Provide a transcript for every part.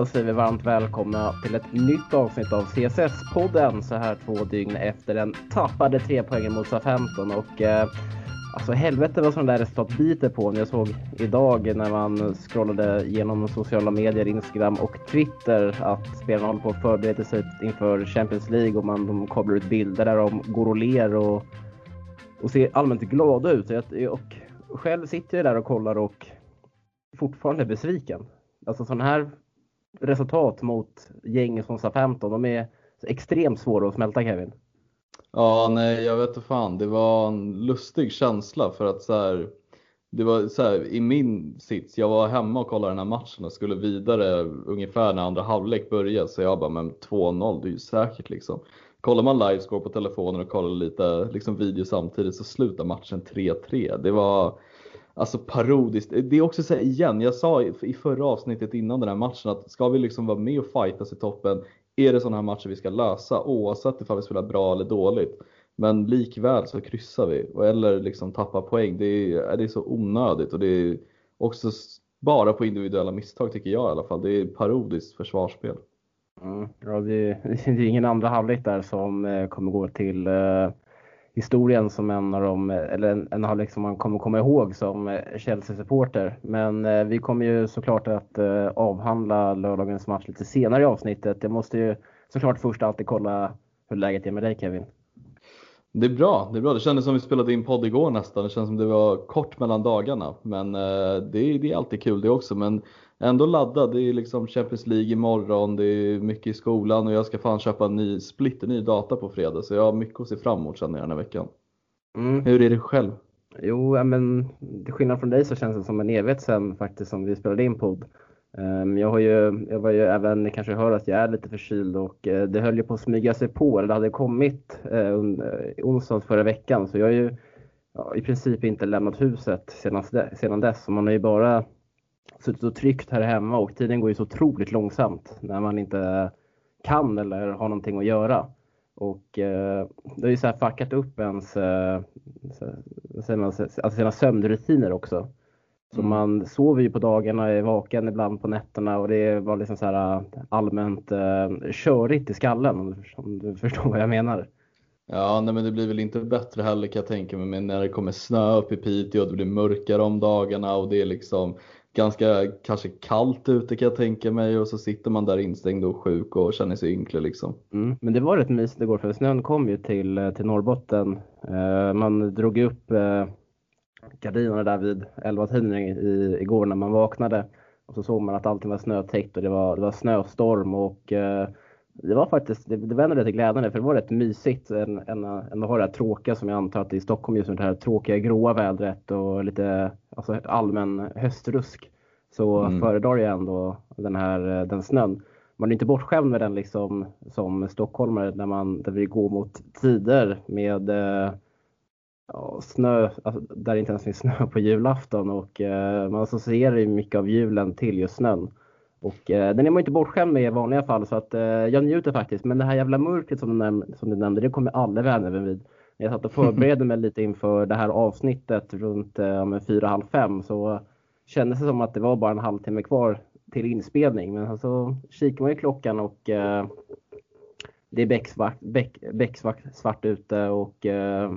då säger vi varmt välkomna till ett nytt avsnitt av CSS-podden så här två dygn efter den tappade tre poängen mot SA-15 och eh, alltså helvete vad sådana där resultat biter på. Jag såg idag när man scrollade genom sociala medier, Instagram och Twitter att spelarna håller på att förbereda sig inför Champions League och man de kablar ut bilder där de går och ler och, och ser allmänt glada ut. Och, och själv sitter jag där och kollar och fortfarande besviken. Alltså sådana här resultat mot gäng som SA-15, de är extremt svåra att smälta Kevin. Ja, nej, jag vet inte fan. Det var en lustig känsla för att så här, det var så här, i min sits, jag var hemma och kollade den här matchen och skulle vidare ungefär när andra halvlek började så jag bara, men 2-0, det är ju säkert liksom. Kollar man livescore på telefonen och kollar lite liksom video samtidigt så slutar matchen 3-3. Det var alltså parodiskt. Det är också så här, igen, jag sa i förra avsnittet innan den här matchen att ska vi liksom vara med och fightas i toppen är det sådana här matcher vi ska lösa oavsett ifall vi spelar bra eller dåligt. Men likväl så kryssar vi eller liksom tappar poäng. Det är, det är så onödigt och det är också bara på individuella misstag tycker jag i alla fall. Det är parodiskt försvarsspel. Mm, ja, det, det är ingen andra halvlek där som eh, kommer gå till eh, historien som en av dem, eller en, en halvlek som man kommer komma ihåg som eh, Chelsea-supporter. Men eh, vi kommer ju såklart att eh, avhandla lördagens match lite senare i avsnittet. Jag måste ju såklart först alltid kolla hur läget är med dig Kevin. Det är bra, det är bra. Det kändes som vi spelade in podd igår nästan. Det känns som det var kort mellan dagarna. Men det, är, det är alltid kul det också. Men ändå laddad. Det är liksom Champions League imorgon, det är mycket i skolan och jag ska fan köpa en ny splitter ny data på fredag. Så jag har mycket att se fram emot känner jag den här veckan. Mm. Hur är det själv? Jo, men till skillnad från dig så känns det som en evighet sen faktiskt som vi spelade in podd. Ehm, jag, har ju, jag var ju även, ni kanske hör att jag är lite förkyld och eh, det höll ju på att smyga sig på, eller det hade kommit eh, eh onsdags förra veckan så jag har ju ja, i princip inte lämnat huset sedan dess. Så man har ju bara suttit och tryckt här hemma och tiden går ju så otroligt långsamt när man inte kan eller har någonting att göra. Och eh, det har ju så här fuckat upp ens eh, så, man, alltså sina sömnrutiner också. Så man sover ju på dagarna, är vaken ibland på nätterna och det var liksom så här eh, allmänt eh, körigt i skallen om du, förstår vad jag menar. Ja, nej, men det blir väl inte bättre heller kan jag tänka mig men när det kommer snö upp i Piteå och det blir mörkare om dagarna och det är liksom ganska kanske kallt ute kan jag tänka mig och så sitter man där instängd och sjuk och känner sig ynklig liksom. Mm, men det var rätt mysigt igår för snön kom ju till, till Norrbotten. Uh, man drog upp uh, gardinerna där vid 11-tiden igår när man vaknade och så såg man att allting var snötäckt och det var, det var snöstorm och uh, det var faktiskt, det, det vände till glädjande för det var rätt mysigt än, än, än att ha det här tråkiga som jag antar att det är i Stockholm just nu, det här tråkiga gråa vädret och lite alltså, allmän höstrusk. Så mm. föredrar jag ändå den här den snön. Man är inte bortskämd med den liksom som stockholmare när man där vi går mot tider med eh, ja, snö, alltså, där det inte ens finns snö på julafton och eh, man associerar ju mycket av julen till just snön. Och eh, den är man inte bortskämd med i vanliga fall så att eh, jag njuter faktiskt. Men det här jävla mörkret som du, näm som du nämnde, det kommer aldrig vänja mig vid. När jag satt och förberedde mig lite inför det här avsnittet runt eh, fyra, halv fem så kändes det som att det var bara en halvtimme kvar till inspelning. Men så alltså, kikar man i klockan och eh, det är becksvart, beck, becksvart svart ute och eh,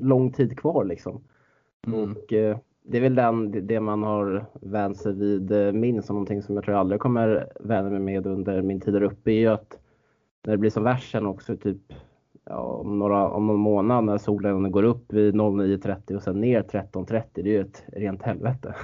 lång tid kvar liksom. Mm. Och eh, det är väl den, det man har vänt sig vid eh, minst och någonting som jag tror jag aldrig kommer vänja mig med under min tid där uppe är ju att när det blir som värst sen också typ ja, om, några, om någon månad när solen går upp vid 09.30 och sen ner 13.30. Det är ju ett rent helvete.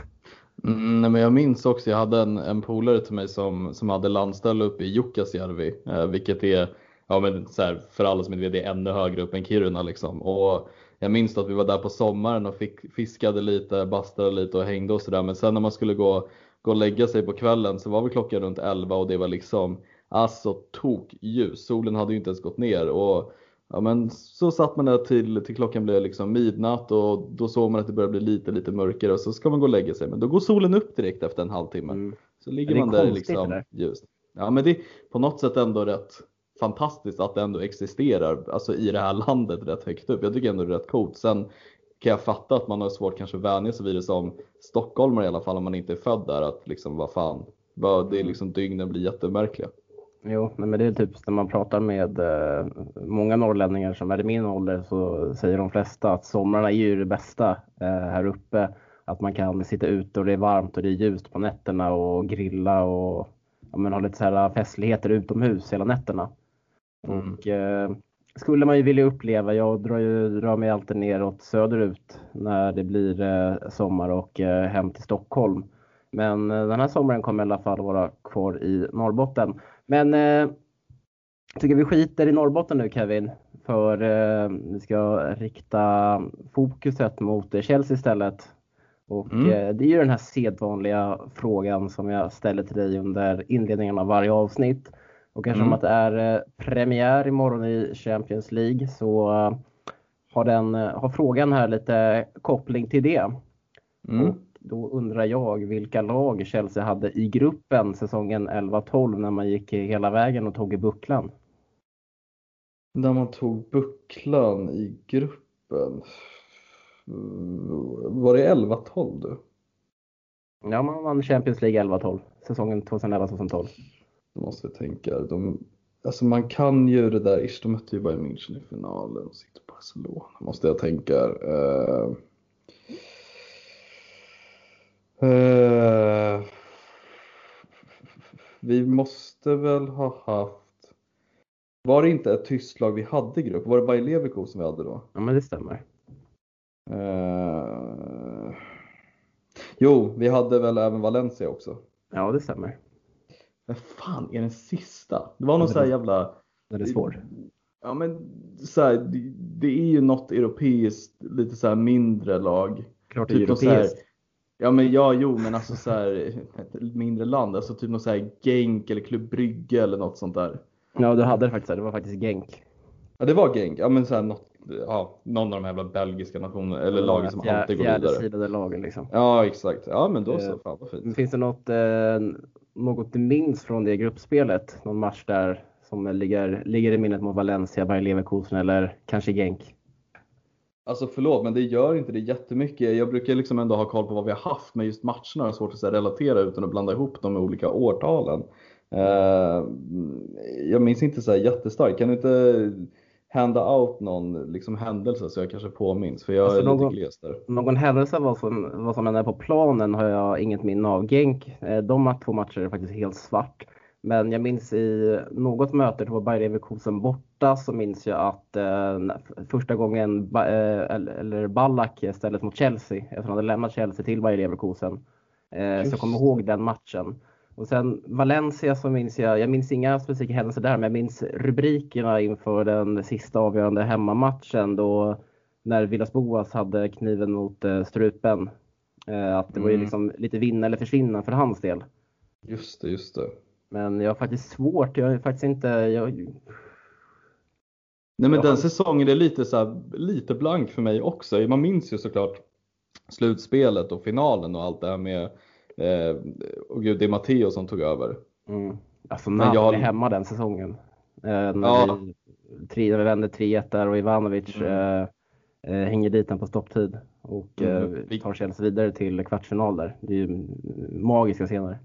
Mm, nej, men jag minns också, jag hade en, en polare till mig som, som hade landställe uppe i Jukkasjärvi, eh, vilket är, ja, men så här, för alla som inte vet, det är ännu högre upp än Kiruna. Liksom. Och jag minns att vi var där på sommaren och fick, fiskade lite, bastade lite och hängde och sådär. Men sen när man skulle gå, gå och lägga sig på kvällen så var vi klockan runt 11 och det var liksom alltså tok ljus. Solen hade ju inte ens gått ner. Och, ja, men så satt man där till, till klockan blev liksom midnatt och då såg man att det började bli lite, lite mörkare och så ska man gå och lägga sig. Men då går solen upp direkt efter en halvtimme. Mm. Så ligger man där liksom ljust. Ja men det är på något sätt ändå rätt fantastiskt att det ändå existerar alltså i det här landet rätt högt upp. Jag tycker ändå det är rätt coolt. Sen kan jag fatta att man har svårt kanske att vänja sig vid det som stockholmare i alla fall om man inte är född där att liksom vad fan det är liksom dygnen blir jättemärkliga. Jo, men det är typ när man pratar med eh, många norrlänningar som är i min ålder så säger de flesta att somrarna är ju det bästa eh, här uppe. Att man kan sitta ute och det är varmt och det är ljust på nätterna och grilla och ja, men ha lite så här festligheter utomhus hela nätterna. Mm. Och, eh, skulle man ju vilja uppleva. Jag drar, ju, drar mig alltid neråt söderut när det blir eh, sommar och eh, hem till Stockholm. Men eh, den här sommaren kommer i alla fall vara kvar i Norrbotten. Men eh, tycker vi skiter i Norrbotten nu Kevin. För eh, vi ska rikta fokuset mot Chelsea istället. Och Mm. eh, det är ju den här sedvanliga frågan som jag ställer till dig under inledningen av varje avsnitt. Och eftersom Mm. att det är eh, premiär imorgon i Champions League så eh, har, den, eh, har frågan här lite koppling till det. Mm. Då undrar jag vilka lag Chelsea hade i gruppen säsongen 11-12 när man gick hela vägen och tog i bucklan. När man tog bucklan i gruppen. Mm, Var det 11-12 du? Ja, man vann Champions League 11-12 säsongen 2011-2012. Måste jag tänka. De, alltså man kan ju det där, ish, de mötte ju Bayern München i finalen och sitter på Barcelona. Måste jag tänka. Uh, uh, vi måste väl ha haft var det inte ett tyskt lag vi hade i grupp? Var det Bayer Leverkusen vi hade då? Ja, men det stämmer. Eh, jo, vi hade väl även Valencia också. Ja, det stämmer. Men fan är den sista? Det var någon Ja, så här jävla... Den är svår. Ja men så här, det, det är ju något europeiskt, lite så här mindre lag. Klart Typ så här- europeiskt. Ja men ja, jo men alltså så här, ett mindre land, alltså typ något så här Genk eller Klubb Brygge eller något sånt där. Ja, du hade det faktiskt. Det var faktiskt Genk. Ja det var Genk, ja men så här, något, ja, någon av de här jävla belgiska nationerna, eller lagen som alltid går vidare. Fjärdesidade lagen liksom. Ja exakt, ja men då Eh, så, fan vad fint. Finns det något, eh, något du minns från det gruppspelet? Någon match där som ligger, ligger i minnet mot Valencia, Bayer Leverkusen eller kanske Genk? Alltså förlåt, men det gör inte det jättemycket. Jag brukar liksom ändå ha koll på vad vi har haft, men just matcherna jag svårt att här, relatera utan att blanda ihop dem med olika årtalen. Eh, jag minns inte så här jättestarkt. Kan du inte hända out någon liksom, händelse så jag kanske påminns? För jag Alltså, är lite någon- gles där. Någon händelse vad som, vad som än är på planen har jag inget minne av. Genk, eh, de två matcher är faktiskt helt svart. Men jag minns i något möte, det var Bayer Leverkusen borta, så minns jag att eh, första gången ba, eh, eller, Ballack ställdes mot Chelsea, efter att han hade lämnat Chelsea till Bayer Leverkusen. Eh, så jag kommer ihåg den matchen. Och sen Valencia så minns jag, jag minns inga specifika händelser där, men jag minns rubrikerna inför den sista avgörande hemmamatchen då när Villas Boas hade kniven mot eh, strupen. Eh, att det var ju Mm. liksom lite vinna eller försvinna för hans del. Just det, just det. Men jag har faktiskt svårt, jag är faktiskt inte, jag, Nej men den säsongen är lite, så här, lite blank för mig också. Man minns ju såklart slutspelet och finalen och allt det här med, eh, och gud det är Matteo som tog över. mm, alltså Napoli jag- hemma den säsongen. Eh, när, Ja. vi, tre, när vi vände 3-1 där och Ivanovic Mm. eh, eh, hänger dit den på stopptid och eh, Mm. Vi- tar Chelsea vidare till kvartsfinal där. Det är ju magiska scener.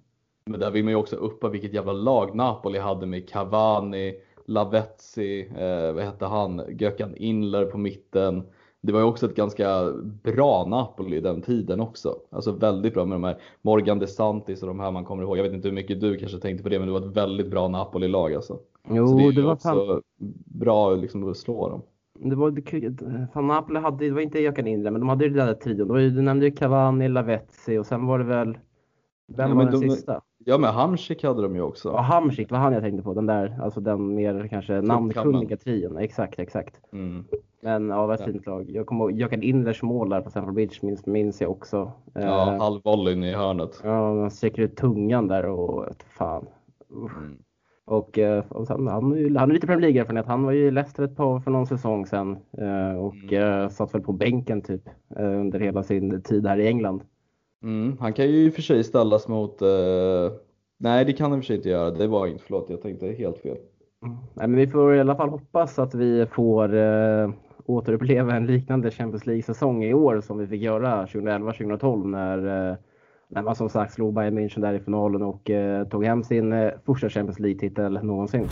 Men där vill man ju också uppa vilket jävla lag Napoli hade med Cavani, Lavezzi, eh, vad hette han, Gökan Inler på mitten. Det var ju också ett ganska bra Napoli den tiden också. Alltså väldigt bra med de här Morgan DeSantis och de här man kommer ihåg. Jag vet inte hur mycket du kanske tänkte på det men det var ett väldigt bra Napoli-lag alltså. Jo, Så det det, var fan, bra liksom att slå dem. det var, fan Napoli hade, det var inte Jökan Indre, men de hade ju den där trion. Du nämnde ju Cavani, Lavezzi och sen var det väl, vem Ja, var den de- sista? Ja men Hamsik hade de ju också. Ja, Hamsik, var han jag tänkte på. Den där, alltså den mer kanske namnkunniga trion. Exakt, exakt. Mm. Men ja, vad ett Ja. fint lag. Jag kommer ihåg Jökan Indlers mål där på Stamford Bridge minns, minns jag också. Ja, Eh, halvvolleyn i hörnet. ja, man sträcker ut tungan där och fan. Mm. Och, eh, och sen, han, är ju- han är lite Premier League-erfarenhet. Han var ju i Leicester ett par för någon säsong sedan eh, och eh, satt väl på bänken typ under hela sin tid här i England. Mm, han kan ju i och för sig ställas mot, eh, nej det kan han i och för sig inte göra, det var inte, förlåt jag tänkte helt fel. Mm. Nej, men vi får i alla fall hoppas att vi får eh, återuppleva en liknande Champions League-säsong i år som vi fick göra 2011-2012 när, eh, Men som sagt slog Bayern München där i finalen och eh, tog hem sin eh, första Champions League-titel någonsin.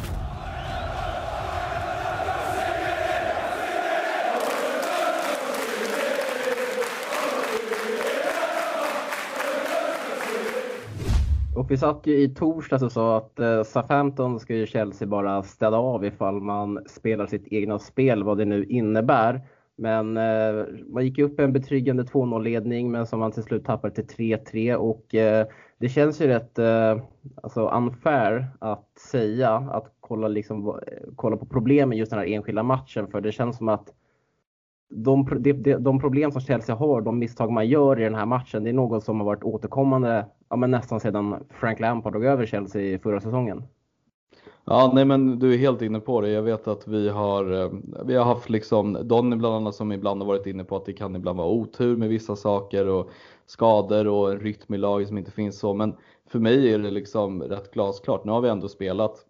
Vi satt ju i torsdags och sa att eh, Southampton ska ju Chelsea bara städa av ifall man spelar sitt egna spel, vad det nu innebär. Men eh, man gick upp en betryggande 2-0-ledning men som man till slut tappade till 3-3 och eh, det känns ju rätt eh, alltså unfair att säga att kolla, liksom, eh, kolla på problemen just den här enskilda matchen för det känns som att de, de, de, problem som Chelsea har, de misstag man gör i den här matchen, det är något som har varit återkommande ja, men nästan sedan Frank Lampard tog över Chelsea förra säsongen. Ja, nej men du är helt inne på det. Jag vet att vi har, eh, vi har haft liksom Donny bland annat som ibland har varit inne på att det kan ibland vara otur med vissa saker och skador och en rytm i laget som inte finns så. Men för mig är det liksom rätt glasklart. Nu har vi ändå spelat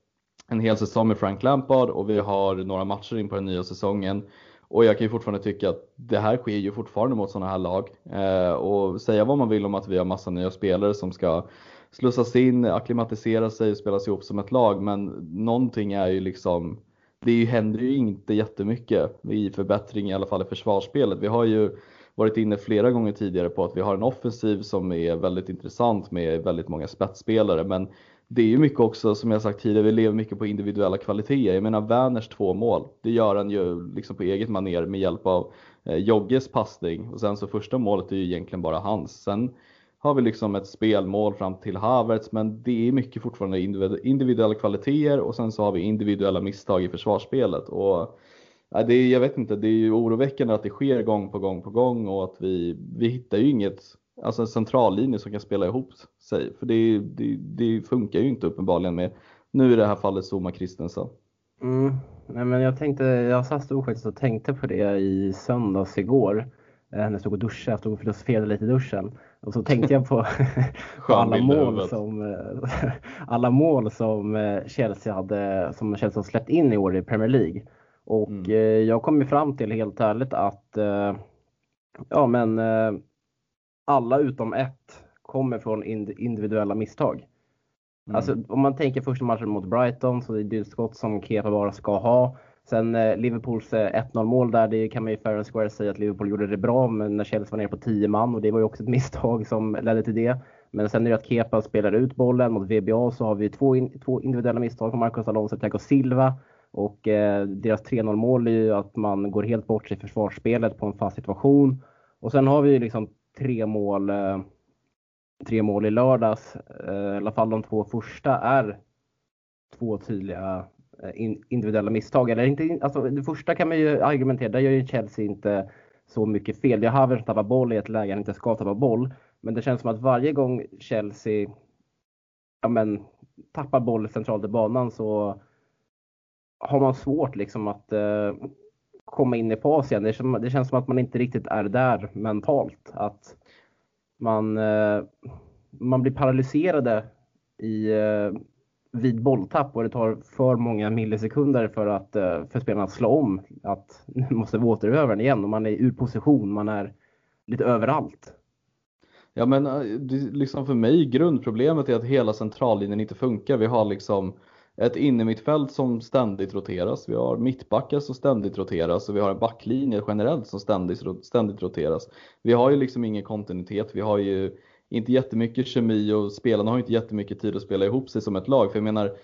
en hel säsong med Frank Lampard och vi har några matcher in på den nya säsongen. Och jag kan ju fortfarande tycka att det här sker ju fortfarande mot sådana här lag. Eh, och säga vad man vill om att vi har massa nya spelare som ska slussas in, akklimatisera sig och spelas ihop som ett lag. Men någonting är ju liksom, det händer ju inte jättemycket i förbättring i alla fall i försvarsspelet. Vi har ju varit inne flera gånger tidigare på att vi har en offensiv som är väldigt intressant med väldigt många spetsspelare. Men det är ju mycket också, som jag sagt tidigare, vi lever mycket på individuella kvaliteter. Jag menar Werners två mål, det gör han ju liksom på eget maner med hjälp av eh, Jogges passning och sen så första målet är ju egentligen bara hans. Sen har vi liksom ett spelmål fram till Havertz, men det är mycket fortfarande individuella kvaliteter och sen så har vi individuella misstag i försvarsspelet. Och, det är, jag vet inte, det är ju oroväckande att det sker gång på gång på gång och att vi, vi hittar ju inget, alltså en centrallinje som kan spela ihop sig. För det, det, det funkar ju inte uppenbarligen med, nu i det här fallet Zuma Christensen. Mm. Nej, men jag tänkte, jag satt faktiskt och tänkte på det i söndags igår. Eh, när jag stod och duschade, jag stod och filosoferade lite i duschen. Och så tänkte jag på, på alla, mål som, eh, alla mål som eh, Chelsea hade som Chelsea har släppt in i år i Premier League. Och mm. Eh, jag kom ju fram till helt ärligt att ja men alla utom ett kommer från individuella misstag. Mm. Alltså om man tänker första matchen mot Brighton så är det ett skott som Kepa bara ska ha. Sen eh, Liverpools eh, 1-0 mål där, det kan man ju fair and square säga att Liverpool gjorde det bra, men när Chelsea var nere på 10 man och det var ju också ett misstag som ledde till det. Men sen är det att Kepa spelar ut bollen mot VBA så har vi två, in, två individuella misstag från Marcos Alonso och Thiago Silva. Och eh, deras 3-0 mål är ju att man går helt bort sig i försvarsspelet på en fast situation. Och sen har vi ju liksom tre mål, eh, tre mål i lördags. Eh, I alla fall de två första är två tydliga eh, individuella misstag. Eller inte, alltså, det första kan man ju argumentera, där gör ju Chelsea inte så mycket fel. Det är Havertz som tappar boll i ett läge han inte ska tappa boll. Men det känns som att varje gång Chelsea ja, men, tappar boll centralt i banan så har man svårt liksom att eh, komma in i fas igen. Det, det, känns som att man inte riktigt är där mentalt. Att man, eh, man blir paralyserade i, eh, vid bolltapp och det tar för många millisekunder för, att, eh, för spelarna att slå om. Att nu måste vi återöva den igen och man är ur position, man är lite överallt. Ja men eh, liksom för mig grundproblemet är att hela centrallinjen inte funkar. Vi har liksom ett innermittfält som ständigt roteras. Vi har mittbackar som ständigt roteras och vi har en backlinje generellt som ständigt, ständigt roteras. Vi har ju liksom ingen kontinuitet. Vi har ju inte jättemycket kemi och spelarna har inte jättemycket tid att spela ihop sig som ett lag. För jag menar,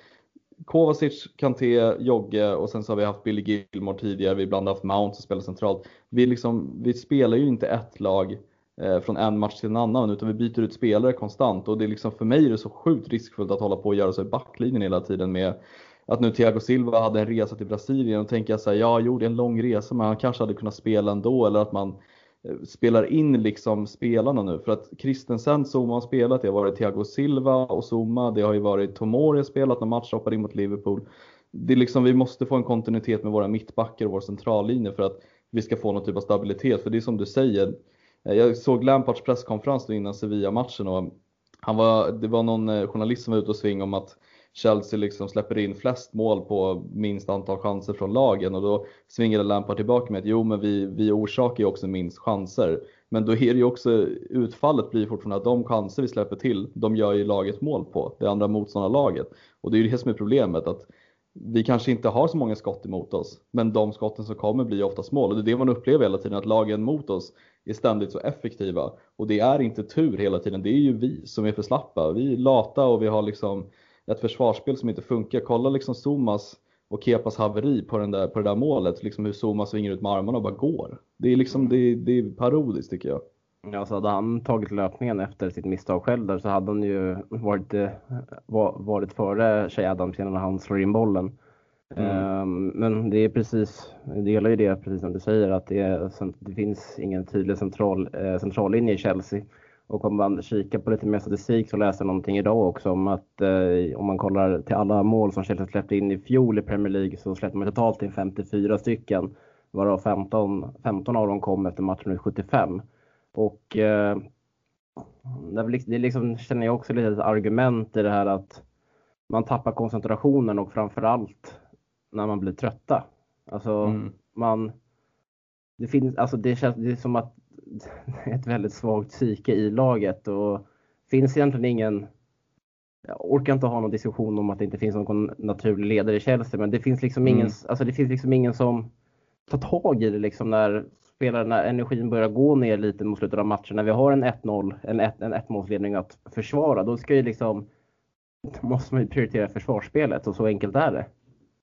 Kovacic, Kanté, Jogge och sen så har vi haft Billy Gilmore tidigare, vi har ibland haft Mount som spelar centralt. Vi, liksom, vi spelar ju inte ett lag eh, Eh, från en match till en annan utan vi byter ut spelare konstant och det är liksom för mig är det så sjukt riskfullt att hålla på och göra så i backlinjen hela tiden med att nu Thiago Silva hade en resa till Brasilien och tänker jag så här, ja jo det är en lång resa men han kanske hade kunnat spela ändå eller att man eh, spelar in liksom spelarna nu. För att Christensen, Zuma har spelat, det har varit Thiago Silva och Zuma, det har ju varit Tomori spelat när match hoppade in mot Liverpool. Det är liksom, vi måste få en kontinuitet med våra mittbackar och vår centrallinje för att vi ska få någon typ av stabilitet. För det är som du säger, Eh, jag såg Lampards presskonferens innan Sevilla-matchen och han var, det var någon eh, journalist som var ute och svingade om att Chelsea liksom släpper in flest mål på minst antal chanser från lagen och då svingade Lampard tillbaka med att jo men vi, vi orsakar ju också minst chanser. Men då är det ju också, utfallet blir fortfarande att de chanser vi släpper till, de gör ju laget mål på, det andra motståndarlaget. Och det är ju det som är problemet, att vi kanske inte har så många skott emot oss, men de skotten som kommer blir oftast mål. Och det är det man upplever hela tiden, att lagen mot oss är ständigt så effektiva. Och det är inte tur hela tiden, det är ju vi som är för slappa. Vi är lata och vi har liksom ett försvarsspel som inte funkar. Kolla liksom Zumas och Kepas haveri på, den där, på det där målet, liksom hur Zuma svingar ut med armarna och bara går. Det är liksom, det, det är parodiskt tycker jag. Ja, så hade han tagit löpningen efter sitt misstag själv där så hade han ju varit, eh, varit före Shea Adams när han slår in bollen. Mm. Um, men det är precis, jag delar ju det precis som du säger att det, är, det finns ingen tydlig central, eh, centrallinje i Chelsea. Och om man kikar på lite mer statistik så läser jag någonting idag också om att eh, om man kollar till alla mål som Chelsea släppte in i fjol i Premier League så släppte man totalt in 54 stycken. Varav 15, 15 av dem kom efter matchen 75. Och eh, det, är liksom, känner jag också lite ett argument i det här att man tappar koncentrationen och framförallt när man blir trötta. Alltså mm. man, det finns, alltså det känns det är som att det är ett väldigt svagt psyke i laget och finns egentligen ingen jag orkar inte ha någon diskussion om att det inte finns någon naturlig ledare i Chelsea, men det finns liksom ingen, mm. alltså det finns liksom ingen som tar tag i det liksom när när energin börjar gå ner lite mot slutet av matchen. När vi har en 1-0, en 1 en målsledning att försvara, då ska ju liksom, då måste man ju prioritera försvarsspelet och så enkelt är det.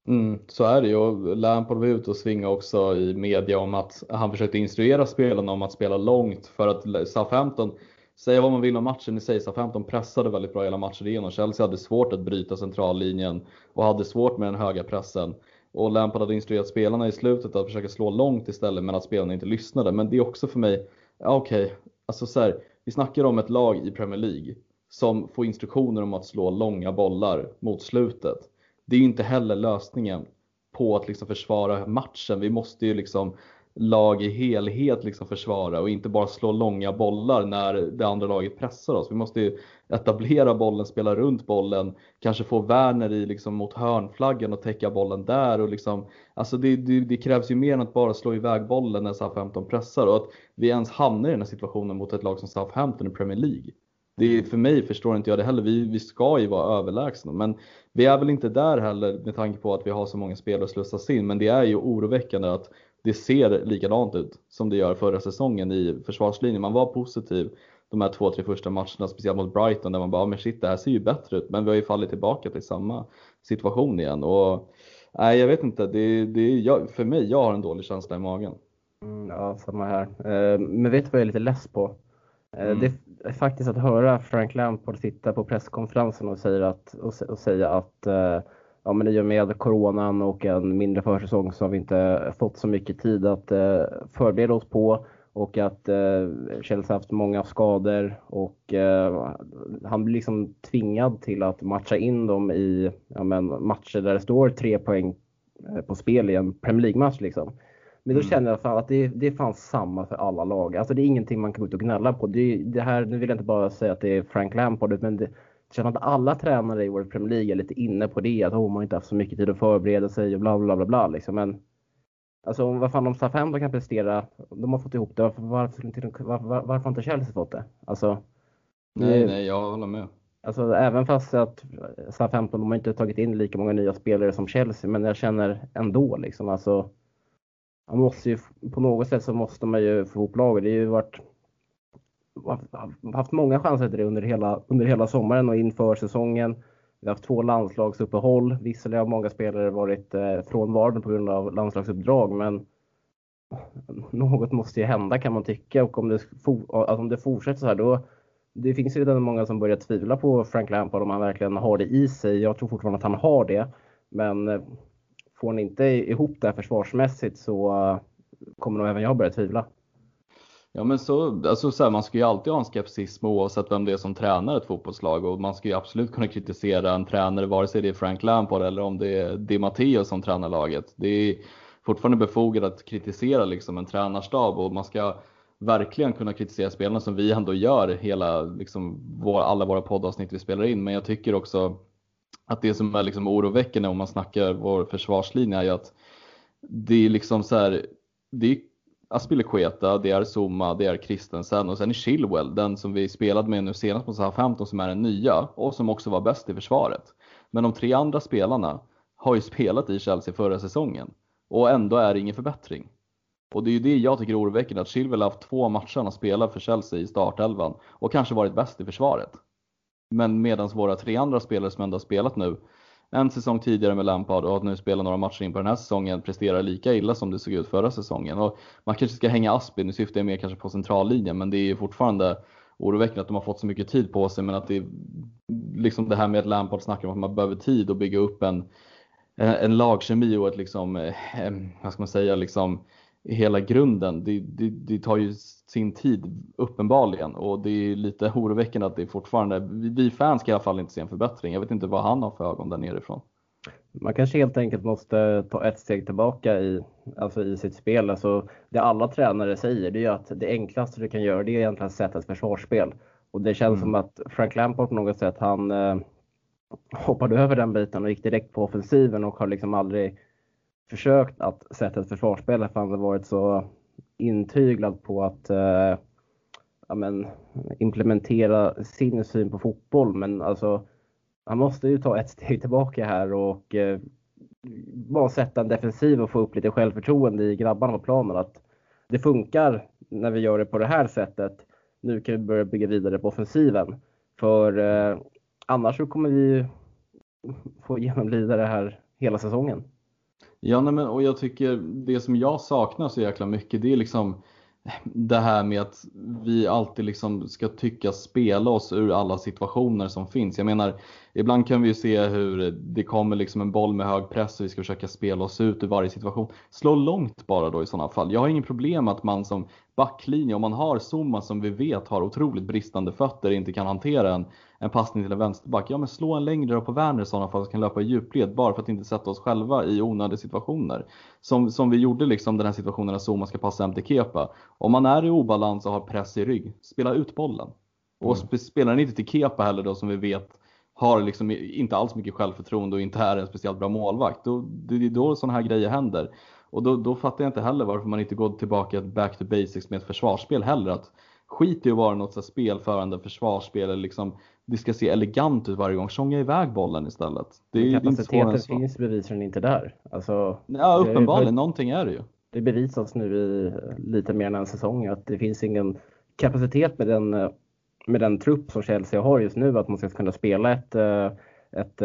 Mm, så är det ju och Lampard var ute och svinga också i media om att han försökte instruera spelarna om att spela långt för att Southampton, säga vad man vill om matchen i sig, Southampton pressade väldigt bra hela matchen igenom. Chelsea hade svårt att bryta centrallinjen och hade svårt med den höga pressen. Och Lampard hade instruerat spelarna i slutet att försöka slå långt istället men att spelarna inte lyssnade. Men det är också för mig, ja, okej, okay. alltså så här, vi snackar om ett lag i Premier League som får instruktioner om att slå långa bollar mot slutet det är ju inte heller lösningen på att liksom försvara matchen. Vi måste ju liksom lag i helhet liksom försvara och inte bara slå långa bollar när det andra laget pressar oss. Vi måste ju etablera bollen, spela runt bollen, kanske få Werner i liksom mot hörnflaggen och täcka bollen där och liksom, alltså det, det, det krävs ju mer än att bara slå iväg bollen när Southampton pressar och att vi ens hamnar i den här situationen mot ett lag som Southampton i Premier League det är, för mig förstår inte jag det heller. Vi, vi ska ju vara överlägsna, men vi är väl inte där heller med tanke på att vi har så många spelare att slussas in. Men det är ju oroväckande att det ser likadant ut som det gör förra säsongen i försvarslinjen. Man var positiv de här två, tre första matcherna, speciellt mot Brighton, där man bara, men shit, det här ser ju bättre ut. Men vi har ju fallit tillbaka till samma situation igen. Och, nej, jag vet inte, det, det, jag, för mig, jag har en dålig känsla i magen. Mm, ja, samma här. Eh, men vet du vad jag är lite less på? Eh, mm. Det är faktiskt att höra Frank Lampard sitta på presskonferensen och säga att, och, och säga att eh, ja, men i och med coronan och en mindre försäsong så har vi inte fått så mycket tid att eh, förbereda oss på och att eh, Chelsea haft många skador och eh, han blir liksom tvingad till att matcha in dem i ja, men, matcher där det står tre poäng på spel i en Premier League-match. Liksom. Men då mm. känner jag fan att det, det är fan samma för alla lag. Alltså det är ingenting man kan gå ut och gnälla på. Det, det här, nu vill jag inte bara säga att det är Frank Lampard, men det, känns att alla tränare i World Premier League är lite inne på det. Att oh, man har inte haft så mycket tid att förbereda sig och bla bla bla bla. Liksom. Men alltså vad fan om Southampton kan prestera, de har fått ihop det. Varför, varför, varför, varför har inte Chelsea fått det? Alltså, nej, nej, jag håller med. Alltså även fast att Southampton, de har inte tagit in lika många nya spelare som Chelsea, men jag känner ändå liksom alltså man måste ju, på något sätt så måste man ju få ihop laget. Det har ju varit haft många chanser till det under hela, under hela sommaren och inför säsongen. Vi har haft två landslagsuppehåll. Visserligen har många spelare varit eh, frånvarande på grund av landslagsuppdrag, men något måste ju hända kan man tycka och om det, alltså om det fortsätter så här då det finns ju redan många som börjar tvivla på Frank Lampard om han verkligen har det i sig. Jag tror fortfarande att han har det, men eh, får ni inte ihop det här försvarsmässigt så eh, kommer nog även jag börja tvivla. Ja men så, alltså så här, man ska ju alltid ha en skepsis oavsett vem det är som tränar ett fotbollslag och man ska ju absolut kunna kritisera en tränare vare sig det är Frank Lampard eller om det är Di Matteo som tränar laget. Det är fortfarande befogat att kritisera liksom en tränarstab och man ska verkligen kunna kritisera spelarna som vi ändå gör hela, liksom, vår, alla våra poddavsnitt vi spelar in. Men jag tycker också att det som är liksom oroväckande om man snackar vår försvarslinje är ju att det är liksom så här, det är Aspilicueta, det är Zuma, det är Christensen och sen är Chilwell den som vi spelade med nu senast på Southampton som är den nya och som också var bäst i försvaret. Men de tre andra spelarna har ju spelat i Chelsea förra säsongen och ändå är det ingen förbättring. Och det är ju det jag tycker är oroväckande att Chilwell har haft två matcher han spela för Chelsea i startelvan och kanske varit bäst i försvaret. Men medan våra tre andra spelare som ändå har spelat nu en säsong tidigare med Lampard och att nu spela några matcher in på den här säsongen presterar lika illa som det såg ut förra säsongen. Och man kanske ska hänga Aspi, nu syftar jag mer kanske på centrallinjen, men det är ju fortfarande oroväckande att de har fått så mycket tid på sig men att det är liksom det här med att Lampard snackar om att man behöver tid att bygga upp en, en lagkemi och ett liksom, eh, vad ska man säga, liksom hela grunden. Det, det, det, tar ju sin tid uppenbarligen och det är lite oroväckande att det fortfarande, vi fans kan i alla fall inte se en förbättring. Jag vet inte vad han har för ögon där nerifrån. Man kanske helt enkelt måste ta ett steg tillbaka i, alltså i sitt spel. Alltså, det alla tränare säger det är att det enklaste du kan göra det är egentligen att sätta ett försvarsspel. Och det känns mm. som att Frank Lampard på något sätt, han eh, hoppade över den biten och gick direkt på offensiven och har liksom aldrig försökt att sätta ett försvarsspel för han har varit så intyglad på att eh, ja, men, implementera sin syn på fotboll. Men alltså, han måste ju ta ett steg tillbaka här och eh, bara sätta en defensiv och få upp lite självförtroende i grabbarna på planen. Att det funkar när vi gör det på det här sättet. Nu kan vi börja bygga vidare på offensiven. För eh, annars så kommer vi få genomlida det här hela säsongen. Ja, nej, men, och jag tycker det som jag saknar så jäkla mycket det är liksom det här med att vi alltid liksom ska tycka spela oss ur alla situationer som finns. Jag menar, ibland kan vi ju se hur det kommer liksom en boll med hög press och vi ska försöka spela oss ut ur varje situation. Slå långt bara då i sådana fall. Jag har ingen problem att man som backlinje, om man har Zuma som vi vet har otroligt bristande fötter, inte kan hantera en, en passning till en vänsterback. Ja men slå en längre på Werner i sådana fall som kan löpa i djupled bara för att inte sätta oss själva i onödiga situationer. Som, som vi gjorde liksom den här situationen när Zuma ska passa hem till Kepa. Om man är i obalans och har press i rygg, spela ut bollen. Och mm. spelar den inte till Kepa heller då som vi vet har liksom inte alls mycket självförtroende och inte är en speciellt bra målvakt. Då, det är då sådana här grejer händer. Och då, då fattar jag inte heller varför man inte går tillbaka back to basics med ett försvarsspel heller. Att skit i att vara något så spelförande försvarsspel eller liksom det ska se elegant ut varje gång. Sjunga iväg bollen istället. Det är kapaciteten finns bevisligen inte där. Alltså, ja, uppenbarligen. Det, någonting är det ju. Det bevisas nu i lite mer än en säsong att det finns ingen kapacitet med den, med den trupp som Chelsea har just nu att man ska kunna spela ett, ett,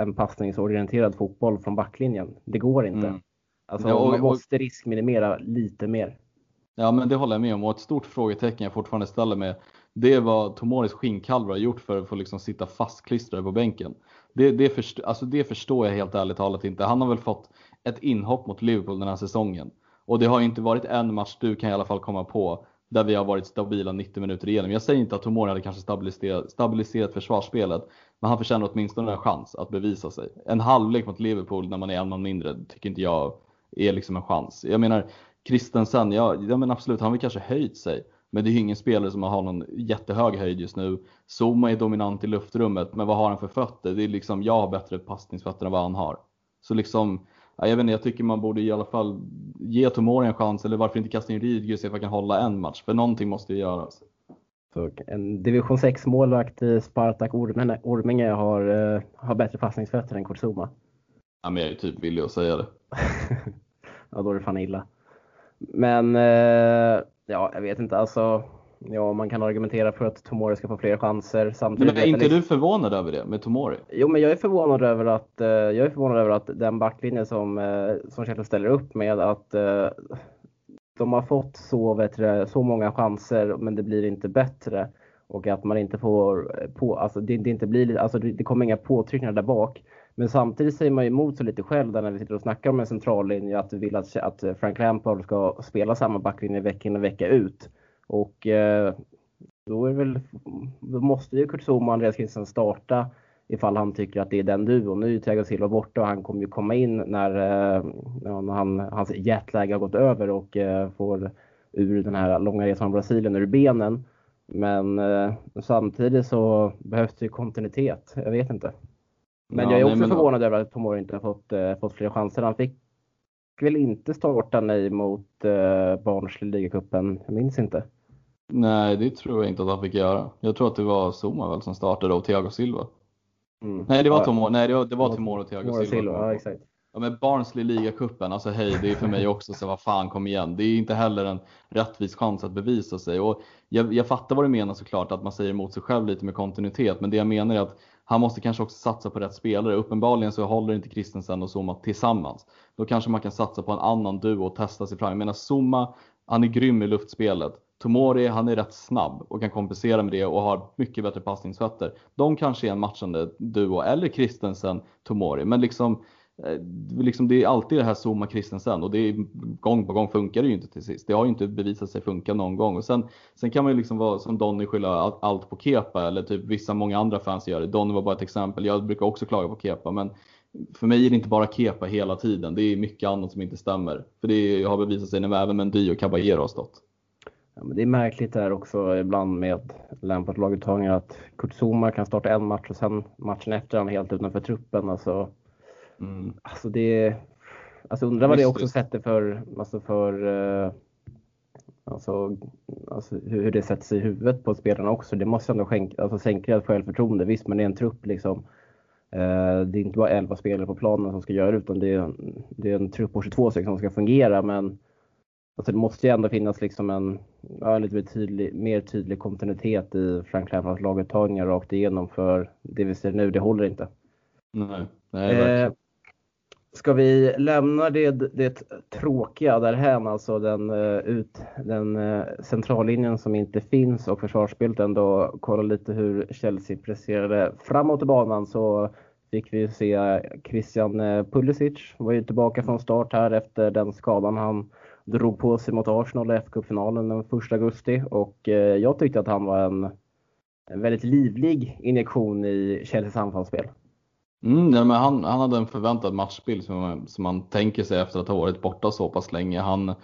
en passningsorienterad fotboll från backlinjen. Det går inte. Mm. Alltså, ja, och, man måste riskminimera lite mer. Ja, men det håller jag med om. Och ett stort frågetecken jag fortfarande ställer mig, det är vad Tomoris skinnkalvar har gjort för att få liksom sitta fastklistrade på bänken. Det, det, först, alltså det förstår jag helt ärligt talat inte. Han har väl fått ett inhopp mot Liverpool den här säsongen. Och det har inte varit en match du kan i alla fall komma på där vi har varit stabila 90 minuter igenom. Jag säger inte att Tomori hade kanske stabiliserat, stabiliserat försvarsspelet, men han förtjänar åtminstone en chans att bevisa sig. En halvlek mot Liverpool när man är en man mindre tycker inte jag är liksom en chans. Jag menar, Christensen, ja, ja men absolut, han har kanske höjt sig. Men det är ju ingen spelare som har någon jättehög höjd just nu. Zuma är dominant i luftrummet, men vad har han för fötter? Det är liksom, jag har bättre passningsfötter än vad han har. Så liksom, ja, jag vet inte, jag tycker man borde i alla fall ge Tomori en chans, eller varför inte kasta in Rydgren och se om han kan hålla en match, för någonting måste ju göras. En division 6 målvakt i Spartak Orminge har, uh, har bättre passningsfötter än Kurt Zuma. Ja, men jag är typ villig att säga det. ja, då är det fan illa. Men eh, ja, jag vet inte. Alltså, ja, man kan argumentera för att Tomori ska få fler chanser. Samtidigt men är inte du förvånad över det med Tomori? Jo, men jag är förvånad över att, eh, jag är förvånad över att den backlinje som, eh, som Chelsea ställer upp med att eh, de har fått så, vet du, så många chanser men det blir inte bättre. Och att man inte får på, alltså det, det inte blir, alltså det, det kommer inga påtryckningar där bak. Men samtidigt säger man ju emot sig lite själv där när vi sitter och snackar om en centrallinje att vi vill att, att eh, Frank Lampard ska spela samma backlinje vecka in och vecka ut. Och eh, då, är väl, då måste ju Kurt Zuma och Andreas Christensen starta ifall han tycker att det är den duon. Nu är ju Thiago Silva borta och han kommer ju komma in när, eh, när han, hans jetlag har gått över och eh, får ur den här långa resan från Brasilien ur benen. Men eh, samtidigt så behövs det ju kontinuitet. Jag vet inte. Men Ja, jag är nej, också men- förvånad över att Tomori inte har fått, eh, fått fler chanser. Han fick väl inte starta nej mot eh, Barnsley ligacupen. Jag minns inte. Nej, det tror jag inte att han fick göra. Jag tror att det var Zuma väl som startade och Thiago Silva. Mm. Nej, det var Tomori, nej, det var, det var Tomori och Thiago Tomori Silva. Ja, exakt. Ja, men Barnsley ligacupen, alltså hej, det är för mig också så vad fan kom igen. Det är inte heller en rättvis chans att bevisa sig. Och jag, jag fattar vad du menar såklart, att man säger emot sig själv lite med kontinuitet. Men det jag menar är att han måste kanske också satsa på rätt spelare. Uppenbarligen så håller inte Christensen och Zuma tillsammans. Då kanske man kan satsa på en annan duo och testa sig fram. Jag menar Zuma, han är grym i luftspelet. Tomori, han är rätt snabb och kan kompensera med det och har mycket bättre passningsfötter. De kanske är en matchande duo, eller Christensen, Tomori. Men liksom, Eh, liksom det är alltid det här Zuma-Kristensen och det är, gång på gång funkar det ju inte till sist. Det har ju inte bevisat sig funka någon gång. Och sen, sen kan man ju liksom vara som Donny skylla allt, på Kepa eller typ vissa många andra fans gör det. Donny var bara ett exempel. Jag brukar också klaga på Kepa men för mig är det inte bara Kepa hela tiden. Det är mycket annat som inte stämmer. För det har bevisat sig när även Mendy och Caballero har stått. Ja, men det är märkligt det här också ibland med Lampard laguttagningar att Kurt Zuma kan starta en match och sen matchen efter han är helt utanför truppen. Alltså, Mm. alltså det alltså undrar vad det också sätter för, alltså för eh, alltså, alltså hur, det sätter sig i huvudet på spelarna också. Det måste ändå skänka, alltså sänka deras självförtroende. Visst, men det är en trupp liksom. Eh, det är inte bara 11 spelare på planen som ska göra det, utan det är, det är en trupp på 22 stycken som ska fungera. Men alltså, det måste ju ändå finnas liksom en ja, lite mer tydlig, mer tydlig kontinuitet i Frank Lampards laguttagningar rakt igenom. För det vi ser nu, det håller inte. Nej, nej. Eh, ska vi lämna det, det tråkiga därhän, alltså den, eh, ut, den eh, centrallinjen som inte finns och försvarsspelet ändå kolla lite hur Chelsea presterade framåt i banan så fick vi se Christian eh, Pulisic var ju tillbaka från start här efter den skadan han drog på sig mot Arsenal i FA-cupfinalen den 1 augusti och jag tyckte att han var en, en väldigt livlig injektion i Chelseas anfallsspel. Mm, nej, men han, han hade en förväntad matchbild som man, som man tänker sig efter att ha varit borta så pass länge. Han,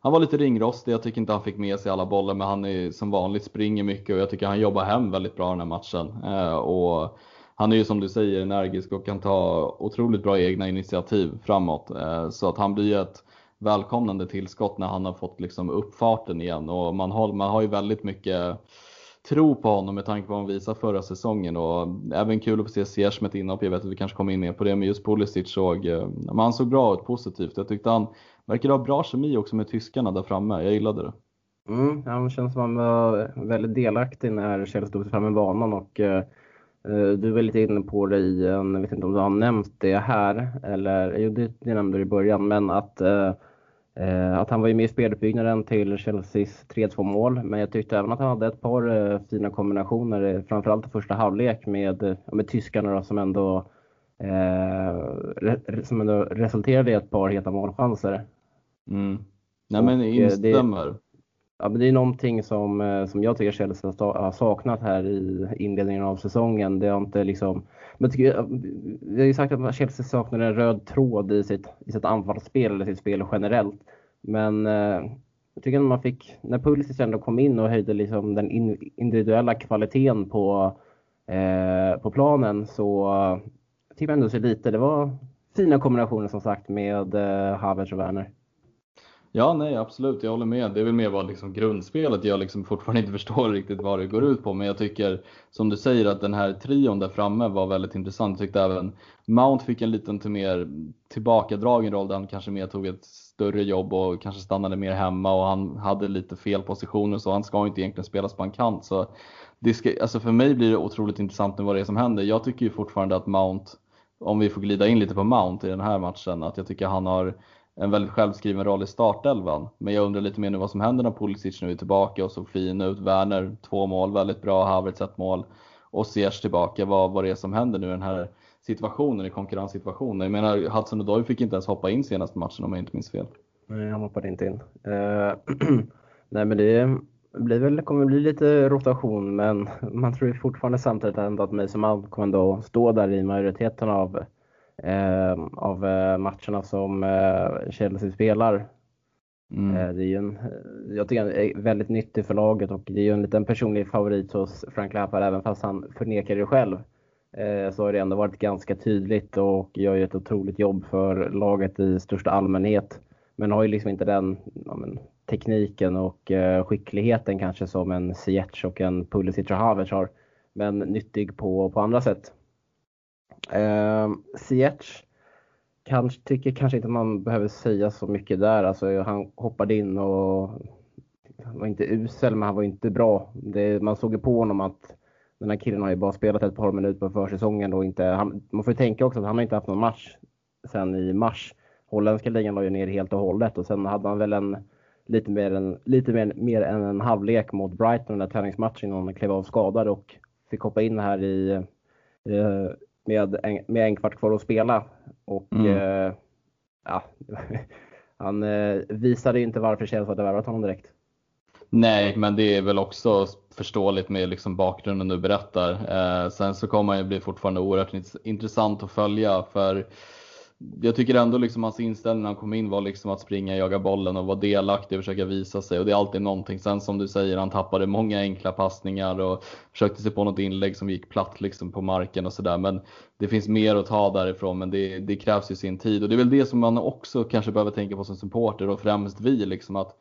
han var lite ringrostig, jag tycker inte han fick med sig alla bollar men han är som vanligt springer mycket och jag tycker han jobbar hem väldigt bra den här matchen. Eh, och han är ju som du säger energisk och kan ta otroligt bra egna initiativ framåt. Eh, så att han blir ett välkomnande tillskott när han har fått liksom upp farten igen och man har, man har ju väldigt mycket tro på honom med tanke på vad han visade förra säsongen och även kul att få se Ziyech med ett inhopp. Jag vet att vi kanske kommer in mer på det, men just Pulisic såg, eh, men han såg bra ut positivt. Jag tyckte han verkade ha bra kemi också med tyskarna där framme. Jag gillade det. Mm, han känns som han var väldigt delaktig när Chelsea stod sig fram med banan och eh, eh, du var lite inne på det i jag vet inte om du har nämnt det här eller, jo det, det nämnde du i början, men att, eh, att han var ju med i speluppbyggnaden till Chelseas 3-2 mål. Men jag tyckte även att han hade ett par eh, fina kombinationer, eh, framförallt i första halvlek med, eh, med tyskarna då, som ändå eh, som ändå resulterade i ett par heta målchanser. Mm. Nej men eh, instämmer. Ja, men det är någonting som, eh, som jag tycker Chelsea har saknat här i inledningen av säsongen. Det har inte liksom, men tycker, eh, vi har ju sagt att Chelsea saknar en röd tråd i sitt, i sitt anfallsspel eller sitt spel generellt. Men eh, jag tycker att man fick, när Pulisic ändå kom in och höjde liksom den individuella kvaliteten på, eh, på planen så eh, tycker jag ändå så lite. Det var fina kombinationer som sagt med eh, Havertz och Werner. Ja, nej absolut, jag håller med. Det är väl mer vad liksom grundspelet jag liksom fortfarande inte förstår riktigt vad det går ut på. Men jag tycker, som du säger, att den här trion där framme var väldigt intressant. Jag tyckte även Mount fick en liten till mer tillbakadragen roll där han kanske mer tog ett större jobb och kanske stannade mer hemma och han hade lite fel positioner så han ska inte egentligen spelas på en kant. Så det ska, alltså för mig blir det otroligt intressant nu vad det är som händer. Jag tycker ju fortfarande att Mount, om vi får glida in lite på Mount i den här matchen, att jag tycker han har en väldigt självskriven roll i startelvan. Men jag undrar lite mer nu vad som händer när Pulisic nu är tillbaka och såg fin ut. Werner två mål, väldigt bra. Havertz ett mål. Och Ziyech tillbaka. Vad, vad det är som händer nu i den här situationen, i konkurrenssituationen. Jag menar, Hudson Odoi fick inte ens hoppa in senaste matchen om jag inte minns fel. Nej, han hoppade inte in. Uh, nej, men det blir väl, kommer bli lite rotation, men man tror ju fortfarande samtidigt ändå att Mason Mount kommer ändå stå där i majoriteten av, av eh, matcherna som eh, Chelsea spelar. Mm. Eh, det är en, jag tycker han är väldigt nyttig för laget och det är ju en liten personlig favorit hos Frank Lampard även fast han förnekar det själv. så har det ändå varit ganska tydligt och gör ju ett otroligt jobb för laget i största allmänhet. Men har ju liksom inte den ja, men, tekniken och skickligheten kanske som en Ziyech och en Pulisic och Havertz har. Men nyttig på, på andra sätt. Eh, Ziyech kanske, tycker kanske inte man behöver säga så mycket där. Alltså, han hoppade in och var inte usel, men han var inte bra. Det, man såg ju på honom att den här killen har ju bara spelat ett par minuter på försäsongen och inte, han, man får ju tänka också att han har inte haft någon match sen i mars. Holländska ligan la ju ner helt och hållet och sen hade han väl en lite mer än, lite mer, mer än en halvlek mot Brighton den där träningsmatchen innan han klev av skadad och fick hoppa in här i, eh, med, en, med en kvart kvar att spela. Och mm. eh, ja, han eh, visade inte varför Chelsea hade värvat honom direkt. Nej, men det är väl också förståeligt med liksom bakgrunden du berättar. Eh, sen så kommer det bli fortfarande oerhört intressant att följa för jag tycker ändå liksom hans inställning när han kom in var liksom att springa, jaga bollen och vara delaktig och försöka visa sig. Och det är alltid någonting. Sen som du säger, han tappade många enkla passningar och försökte se på något inlägg som gick platt liksom på marken och sådär. Men det finns mer att ta därifrån, men det, det, krävs ju sin tid. Och det är väl det som man också kanske behöver tänka på som supporter och främst vi. Liksom att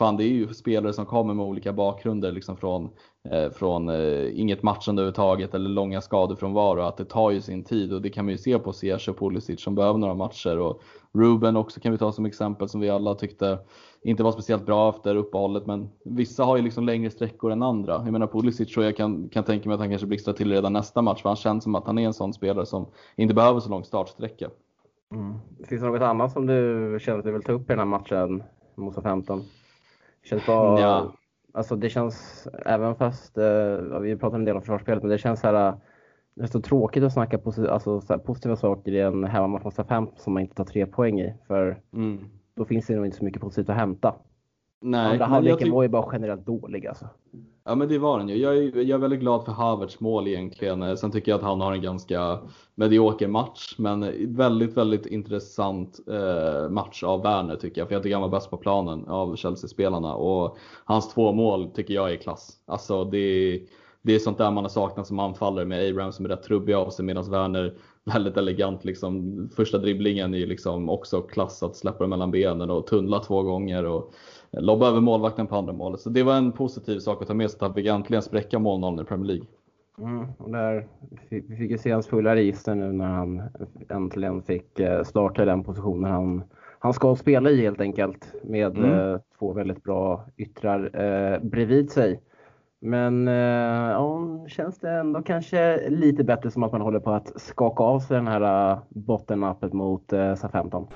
fan det är ju spelare som kommer med olika bakgrunder liksom från, eh, från eh, inget matchande överhuvudtaget eller långa skador från var och att det tar ju sin tid och det kan man ju se på Ziyech och Pulisic som behöver några matcher och Ruben också kan vi ta som exempel som vi alla tyckte inte var speciellt bra efter uppehållet men vissa har ju liksom längre sträckor än andra. Jag menar Pulisic tror jag kan, kan tänka mig att han kanske blixtrar till redan nästa match för han känns som att han är en sån spelare som inte behöver så lång startsträcka. Mm. Finns det något annat som du känner att du vill ta upp i den här matchen mot 15? Känns bara, ja. Alltså det känns, även fast eh, vi pratar en del om försvarsspelet, men det känns så här, det är så tråkigt att snacka posi alltså, så positiva saker i en hemmamatch mot 5 som man inte tar tre poäng i. För mm. då finns det nog inte så mycket positivt att hämta. Nej, Andra halvleken var ju bara generellt dålig alltså. Ja men det var den ju. Jag är, jag är väldigt glad för Havertz mål egentligen. Eh, sen tycker jag att han har en ganska medioker match. Men väldigt, väldigt intressant eh, match av Werner tycker jag. För jag tycker han var bäst på planen av Chelsea-spelarna. Och hans två mål tycker jag är klass. Alltså det, det är sånt där man har saknat som anfallare med Abraham som är rätt trubbig av sig medan Werner väldigt elegant liksom. Första dribblingen är ju liksom också klass att släppa mellan benen och tunnla två gånger. Och, lobba över målvakten på andra målet. Så det var en positiv sak att ta med sig att vi äntligen spräcka målnollen i Premier League. Mm, och där, vi fick ju se hans fulla register nu när han äntligen fick eh, starta i den positionen han, han ska spela i helt enkelt. Med mm. eh, två väldigt bra yttrar eh, bredvid sig. Men eh, ja, känns det ändå kanske lite bättre som att man håller på att skaka av sig den här uh, bottennappet mot eh, SA-15.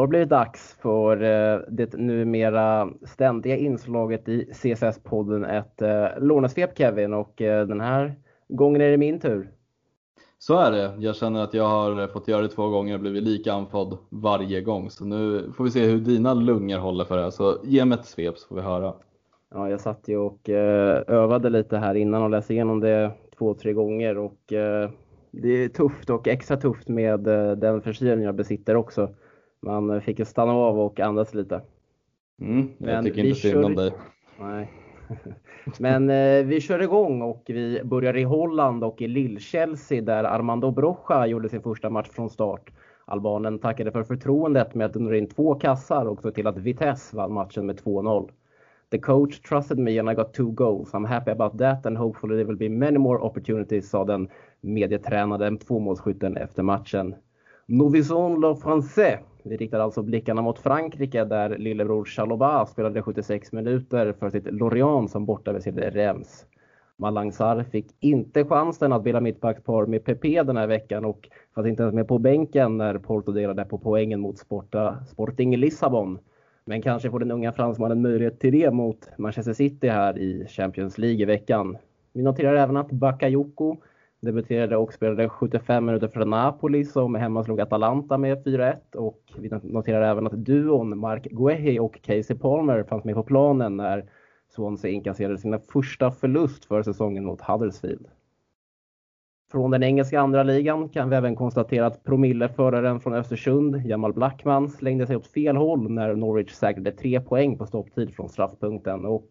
Har det blivit dags för eh, det numera ständiga inslaget i CSS-podden ett eh, lånesvep Kevin och eh, den här gången är det min tur. Så är det. Jag känner att jag har fått göra det två gånger och blivit lika andfådd varje gång. Så nu får vi se hur dina lungor håller för det. Så ge mig ett svep så får vi höra. Ja, jag satt ju och övade lite här innan och läste igenom det två, tre gånger och det är tufft och extra tufft med den förkylning jag besitter också. Man fick ju stanna av och andas lite. Mm, jag Men tycker inte synd om dig. Nej. Men eh, vi kör igång och vi börjar i Holland och i Lill-Chelsea där Armando Brocha gjorde sin första match från start. Albanen tackade för förtroendet med att dundra in två kassar och såg till att Vitesse vann matchen med 2-0. The coach trusted me and I got two goals. I'm happy about that and hopefully there will be many more opportunities, sa den medietränade tvåmålsskytten efter matchen. Novison Le Français vi riktar alltså blickarna mot Frankrike där lillebror Chaloba spelade 76 minuter för sitt Lorient som borta med sitt Reims. Malang Sarr fick inte chansen att bilda mittbackspar med Pepe den här veckan och fanns inte ens med på bänken när Porto delade på poängen mot Sporta, Sporting Lissabon. Men kanske får den unga fransmannen möjlighet till det mot Manchester City här i Champions League i veckan. Vi noterar även att Bakayoko Debuterade och spelade 75 minuter för Napoli som hemma slog Atalanta med 4-1 och vi noterar även att duon Mark Guehi och Casey Palmer fanns med på planen när Swansea inkasserade sina första förlust för säsongen mot Huddersfield. Från den engelska andra ligan kan vi även konstatera att promilleföraren från Östersund, Jamal Blackman, slängde sig åt fel håll när Norwich säkrade tre poäng på stopptid från straffpunkten. Och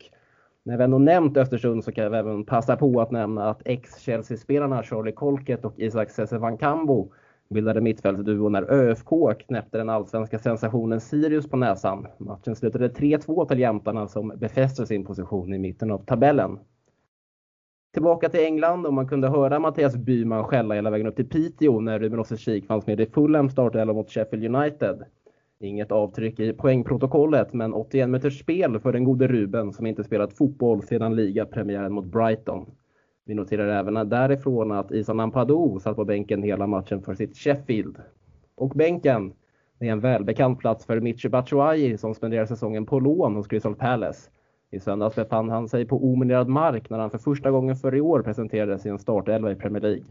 när vi ändå nämnt Östersund så kan vi även passa på att nämna att ex-Chelsea-spelarna Charlie Colket och Isak Sese-Vankambo bildade mittfältsduo när ÖFK knäppte den allsvenska sensationen Sirius på näsan. Matchen slutade 3-2 till jämtarna som befäste sin position i mitten av tabellen. Tillbaka till England och man kunde höra Mattias Byman skälla hela vägen upp till Piteå när Ruben Ossersik fanns med i Fulham startelva mot Sheffield United. Inget avtryck i poängprotokollet, men 81 meters spel för den gode Ruben som inte spelat fotboll sedan ligapremiären mot Brighton. Vi noterar även därifrån att Isan Nampadou satt på bänken hela matchen för sitt Sheffield. Och bänken, det är en välbekant plats för Michi Batshuayi som spenderar säsongen på lån hos Crystal Palace. I söndags befann han sig på ominerad mark när han för första gången för i år presenterade sin startelva i Premier League.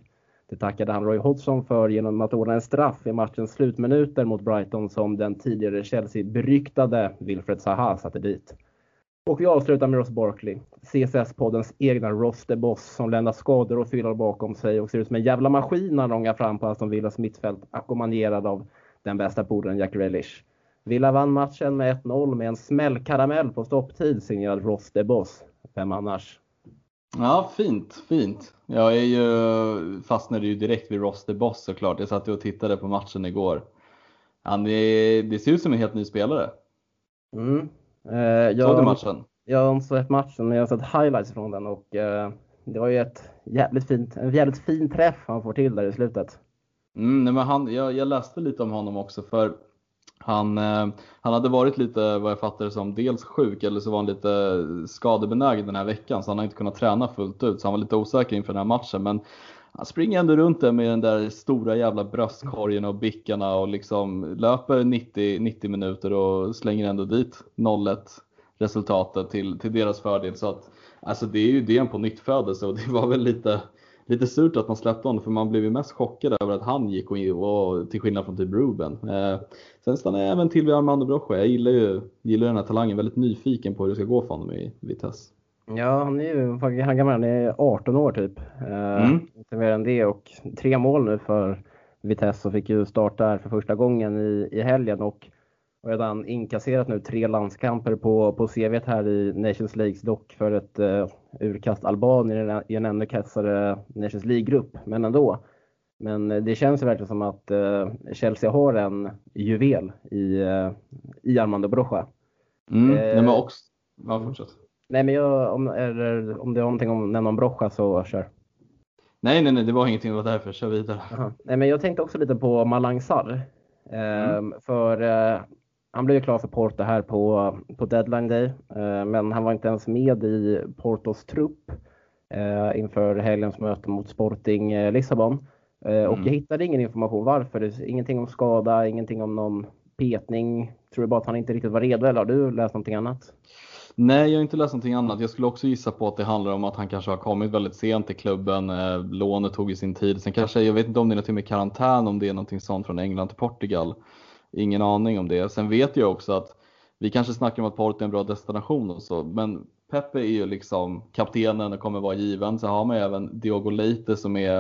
Det tackade han Roy Hodgson för genom att ordna en straff i matchens slutminuter mot Brighton som den tidigare Chelsea-beryktade Wilfred Zaha satte dit. Och vi avslutar med Ross Barkley, CSS-poddens egna Ross the Boss som lämnar skador och fyller bakom sig och ser ut som en jävla maskin när han långar fram på Aston Villas mittfält ackompanjerad av den bästa polaren Jack Relish. Villa vann matchen med 1-0 med en smällkaramell på stopptid signerad Ross the Boss. Vem annars? Ja, fint, fint. Jag är ju, fastnade ju direkt vid Ross the Boss såklart. Jag satt och tittade på matchen igår. Han är, det ser ut som en helt ny spelare. Mm. Eh, jag, Såg du matchen? Jag har inte sett matchen, men jag har sett highlights från den och eh, det var ju ett jävligt fint, en jävligt fin träff han får till där i slutet. Mm, nej, men han, jag, jag läste lite om honom också för han, eh, han hade varit lite, vad jag fattar det som, dels sjuk eller så var han lite skadebenägen den här veckan så han har inte kunnat träna fullt ut så han var lite osäker inför den här matchen. Men han springer ändå runt där med den där stora jävla bröstkorgen och bickarna och liksom löper 90, 90 minuter och slänger ändå dit 0-1 resultatet till, till deras fördel. Så att, alltså det är ju det på nytt födelse och det var väl lite lite surt att man släppte honom för man blev ju mest chockad över att han gick och, och till skillnad från typ Ruben. Eh, sen stannade jag även till vid Armando Brocha. Jag gillar ju gillar den här talangen, väldigt nyfiken på hur det ska gå för honom i Vitesse. Ja, han är ju han gammal, han är 18 år typ. Eh, mm. Inte mer än det och tre mål nu för Vitesse och fick ju starta här för första gången i, i helgen och och redan inkasserat nu tre landskamper på, på CVt här i Nations Leagues dock för ett uh, urkast Albanien i en ännu kassare Nations League-grupp, men ändå. Men det känns verkligen som att uh, Chelsea har en juvel i, uh, i Armando Brocha. Mm, eh, nej, men också, ja, fortsätt. Nej, men jag, om, är, om det är någonting om nämna om Brocha så kör. Nej, nej, nej, det var ingenting, det var därför. Kör vidare. Aha. Nej, men jag tänkte också lite på Malang Sarr. Mm. Ehm, för han blev ju klar för Porto här på, på deadline day, eh, men han var inte ens med i Portos trupp eh, inför helgens möte mot Sporting eh, Lissabon. Och mm. jag hittade ingen information varför. Ingenting om skada, ingenting om någon petning. Tror du bara att han inte riktigt var redo eller har du läst någonting annat? Nej, jag har inte läst någonting annat. Jag skulle också gissa på att det handlar om att han kanske har kommit väldigt sent till klubben. Lånet tog ju sin tid. Sen kanske, jag vet inte om det är något med karantän, om det är någonting sånt från England till Portugal. Ingen aning om det. Sen vet jag också att vi kanske snackar om att Porto är en bra destination och så, men Pepe är ju liksom kaptenen och kommer vara given. Sen har man ju även Diogo Leite som är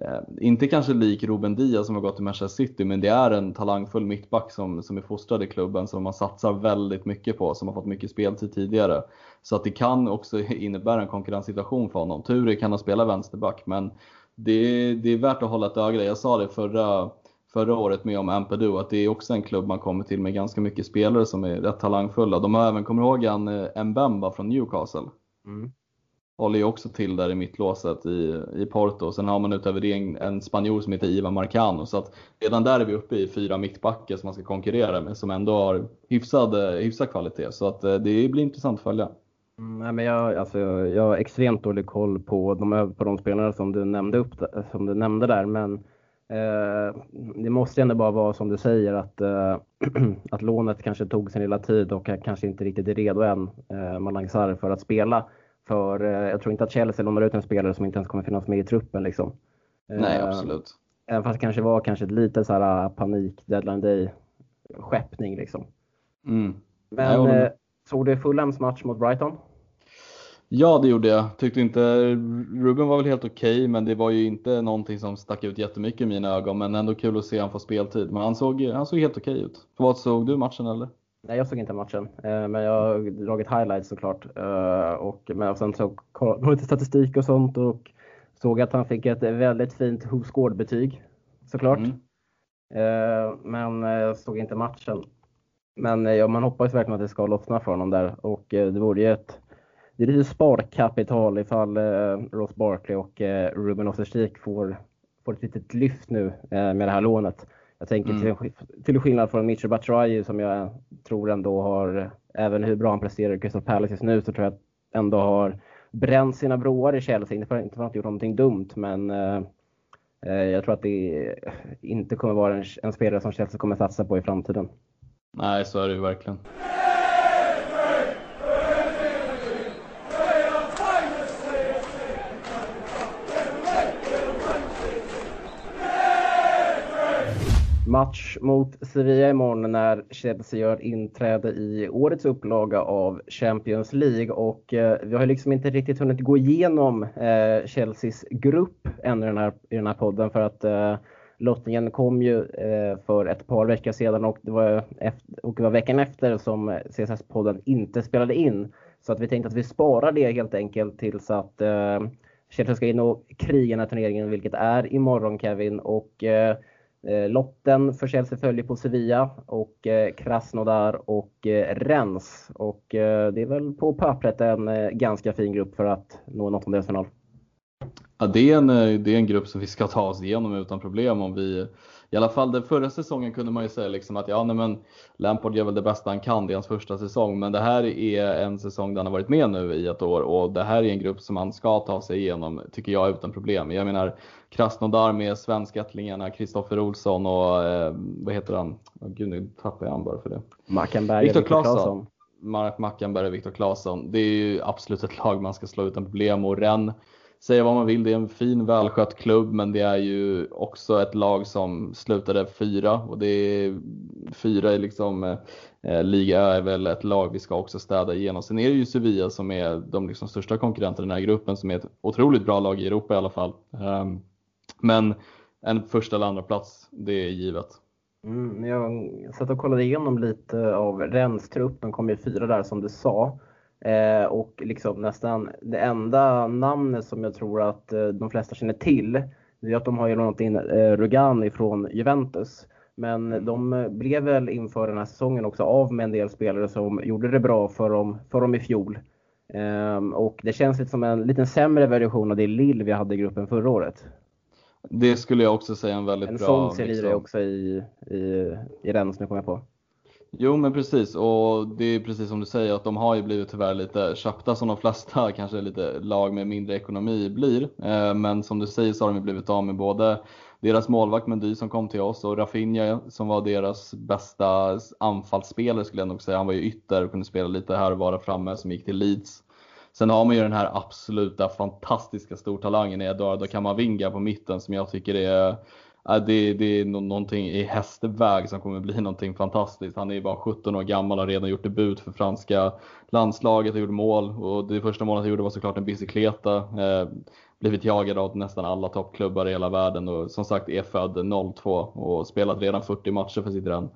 eh, inte kanske lik Ruben Diaz som har gått till Manchester City, men det är en talangfull mittback som, som är fostrad i klubben som man satsar väldigt mycket på, som har fått mycket speltid tidigare. Så att det kan också innebära en konkurrenssituation för honom. Tur kan han spela vänsterback, men det, det är värt att hålla ett öga Jag sa det förra förra året med om Ampadu att det är också en klubb man kommer till med ganska mycket spelare som är rätt talangfulla. De har även, kommer ihåg en eh, Mbemba från Newcastle? Mm. Håller ju också till där i mittlåset i, i Porto. Sen har man utöver det en, en spanjor som heter Ivan Marcano. Så att redan där är vi uppe i fyra mittbackar som man ska konkurrera med som ändå har hyfsad, eh, hyfsad kvalitet. Så att eh, det blir intressant att följa. Mm, nej, men jag, alltså, jag har extremt dålig koll på de, på de spelare som du nämnde, upp, som du nämnde där. Men det måste ändå bara vara som du säger att, eh, att lånet kanske tog sin lilla tid och kanske inte riktigt är redo än, eh, Malang Sarr, för att spela. För jag tror inte att Chelsea lånar ut en spelare som inte ens kommer finnas med i truppen. Liksom. Nej, absolut. Även fast det kanske var kanske lite så här panik, deadline day skeppning liksom. Mm. Men såg du Fulhams match mot Brighton? Ja, det gjorde jag. Tyckte inte, Ruben var väl helt okej, okay, men det var ju inte någonting som stack ut jättemycket i mina ögon. Men ändå kul att se han få speltid. Men han såg, han såg helt okej okay ut. Vad såg du matchen eller? Nej, jag såg inte matchen, eh, men jag har dragit highlights såklart. Eh, och, men sen så kollade lite statistik och sånt och såg att han fick ett väldigt fint Who betyg såklart. Mm. Eh, men jag såg inte matchen. Men ja, man hoppas verkligen att det ska lossna för honom där och det vore ju ett det är lite sparkapital ifall Ross Barkley och Ruben Osterstrik får, får ett litet lyft nu med det här lånet. Jag tänker mm. till, till skillnad från Mitchell Batshuayi som jag tror ändå har, även hur bra han presterar i Crystal Palace just nu, så tror jag ändå har bränt sina broar i Chelsea. Inte för, inte för att han gjort någonting dumt, men eh, eh, jag tror att det inte kommer vara en, en spelare som Chelsea kommer satsa på i framtiden. Nej, så är det ju verkligen. Match mot Sevilla imorgon när Chelsea gör inträde i årets upplaga av Champions League och eh, vi har liksom inte riktigt hunnit gå igenom eh, Chelseas grupp ännu i den här, i den här podden för att eh, lottningen kom ju eh, för ett par veckor sedan och det, var efter, och det var veckan efter som CSS-podden inte spelade in. Så att vi tänkte att vi sparar det helt enkelt tills att eh, Chelsea ska in och kriga den här turneringen, vilket är imorgon Kevin. Och eh, Eh, lotten för Chelsea följer på Sevilla och eh, Krasnodar och eh, Rennes. Och eh, det är väl på pappret en eh, ganska fin grupp för att nå en åttondelsfinal. Ja, det är, en, det är en grupp som vi ska ta oss igenom utan problem om vi i alla fall den förra säsongen kunde man ju säga liksom att ja, nej, men Lampard gör väl det bästa han kan, det är hans första säsong. Men det här är en säsong där han har varit med nu i ett år och det här är en grupp som han ska ta sig igenom, tycker jag, utan problem. Jag menar Krasnodar med svenskättlingarna Kristoffer Olsson och eh, vad heter han? Oh, gud, nu tappar jag han bara för det. Mackenberg Viktor Claesson. Mark Mackenberg och Viktor Claesson. Det är ju absolut ett lag man ska slå utan problem och Rennes säga vad man vill, det är en fin välskött klubb men det är ju också ett lag som slutade fyra och det är fyra i liksom eh, eh liga är väl ett lag vi ska också städa igenom. Sen är det ju Sevilla som är de liksom största konkurrenterna i den här gruppen som är ett otroligt bra lag i Europa i alla fall. Um, men en första eller andra plats, det är givet. Mm, jag satt och kollade igenom lite av Rens trupp, de kom ju fyra där som du sa. Eh, och liksom nästan det enda namnet som jag tror att eh, de flesta känner till, det är att de har ju lånat in eh, Rugani från Juventus. Men mm. de blev väl inför den här säsongen också av med en del spelare som gjorde det bra för dem, för dem i fjol. Ehm, och det känns lite som en liten sämre version av det Lill vi hade i gruppen förra året. Det skulle jag också säga en väldigt en bra... En sån ser liksom... också i, i, i nu kommer jag på. Jo men precis och det är precis som du säger att de har ju blivit tyvärr lite köpta som de flesta kanske lite lag med mindre ekonomi blir. Eh, men som du säger så har de blivit av med både deras målvakt Mendy som kom till oss och Rafinha som var deras bästa anfallsspelare skulle jag nog säga. Han var ju ytter och kunde spela lite här och vara framme som gick till Leeds. Sen har man ju den här absoluta fantastiska stortalangen i Eduardo Camavinga på mitten som jag tycker är det, det är någonting i hästväg som kommer bli någonting fantastiskt. Han är bara 17 år gammal och har redan gjort debut för franska landslaget och gjort mål. Och det första målet han gjorde var såklart en bicykleta. Eh, blivit jagad av nästan alla toppklubbar i hela världen och som sagt är född 02 och spelat redan 40 matcher för sitt Rennes.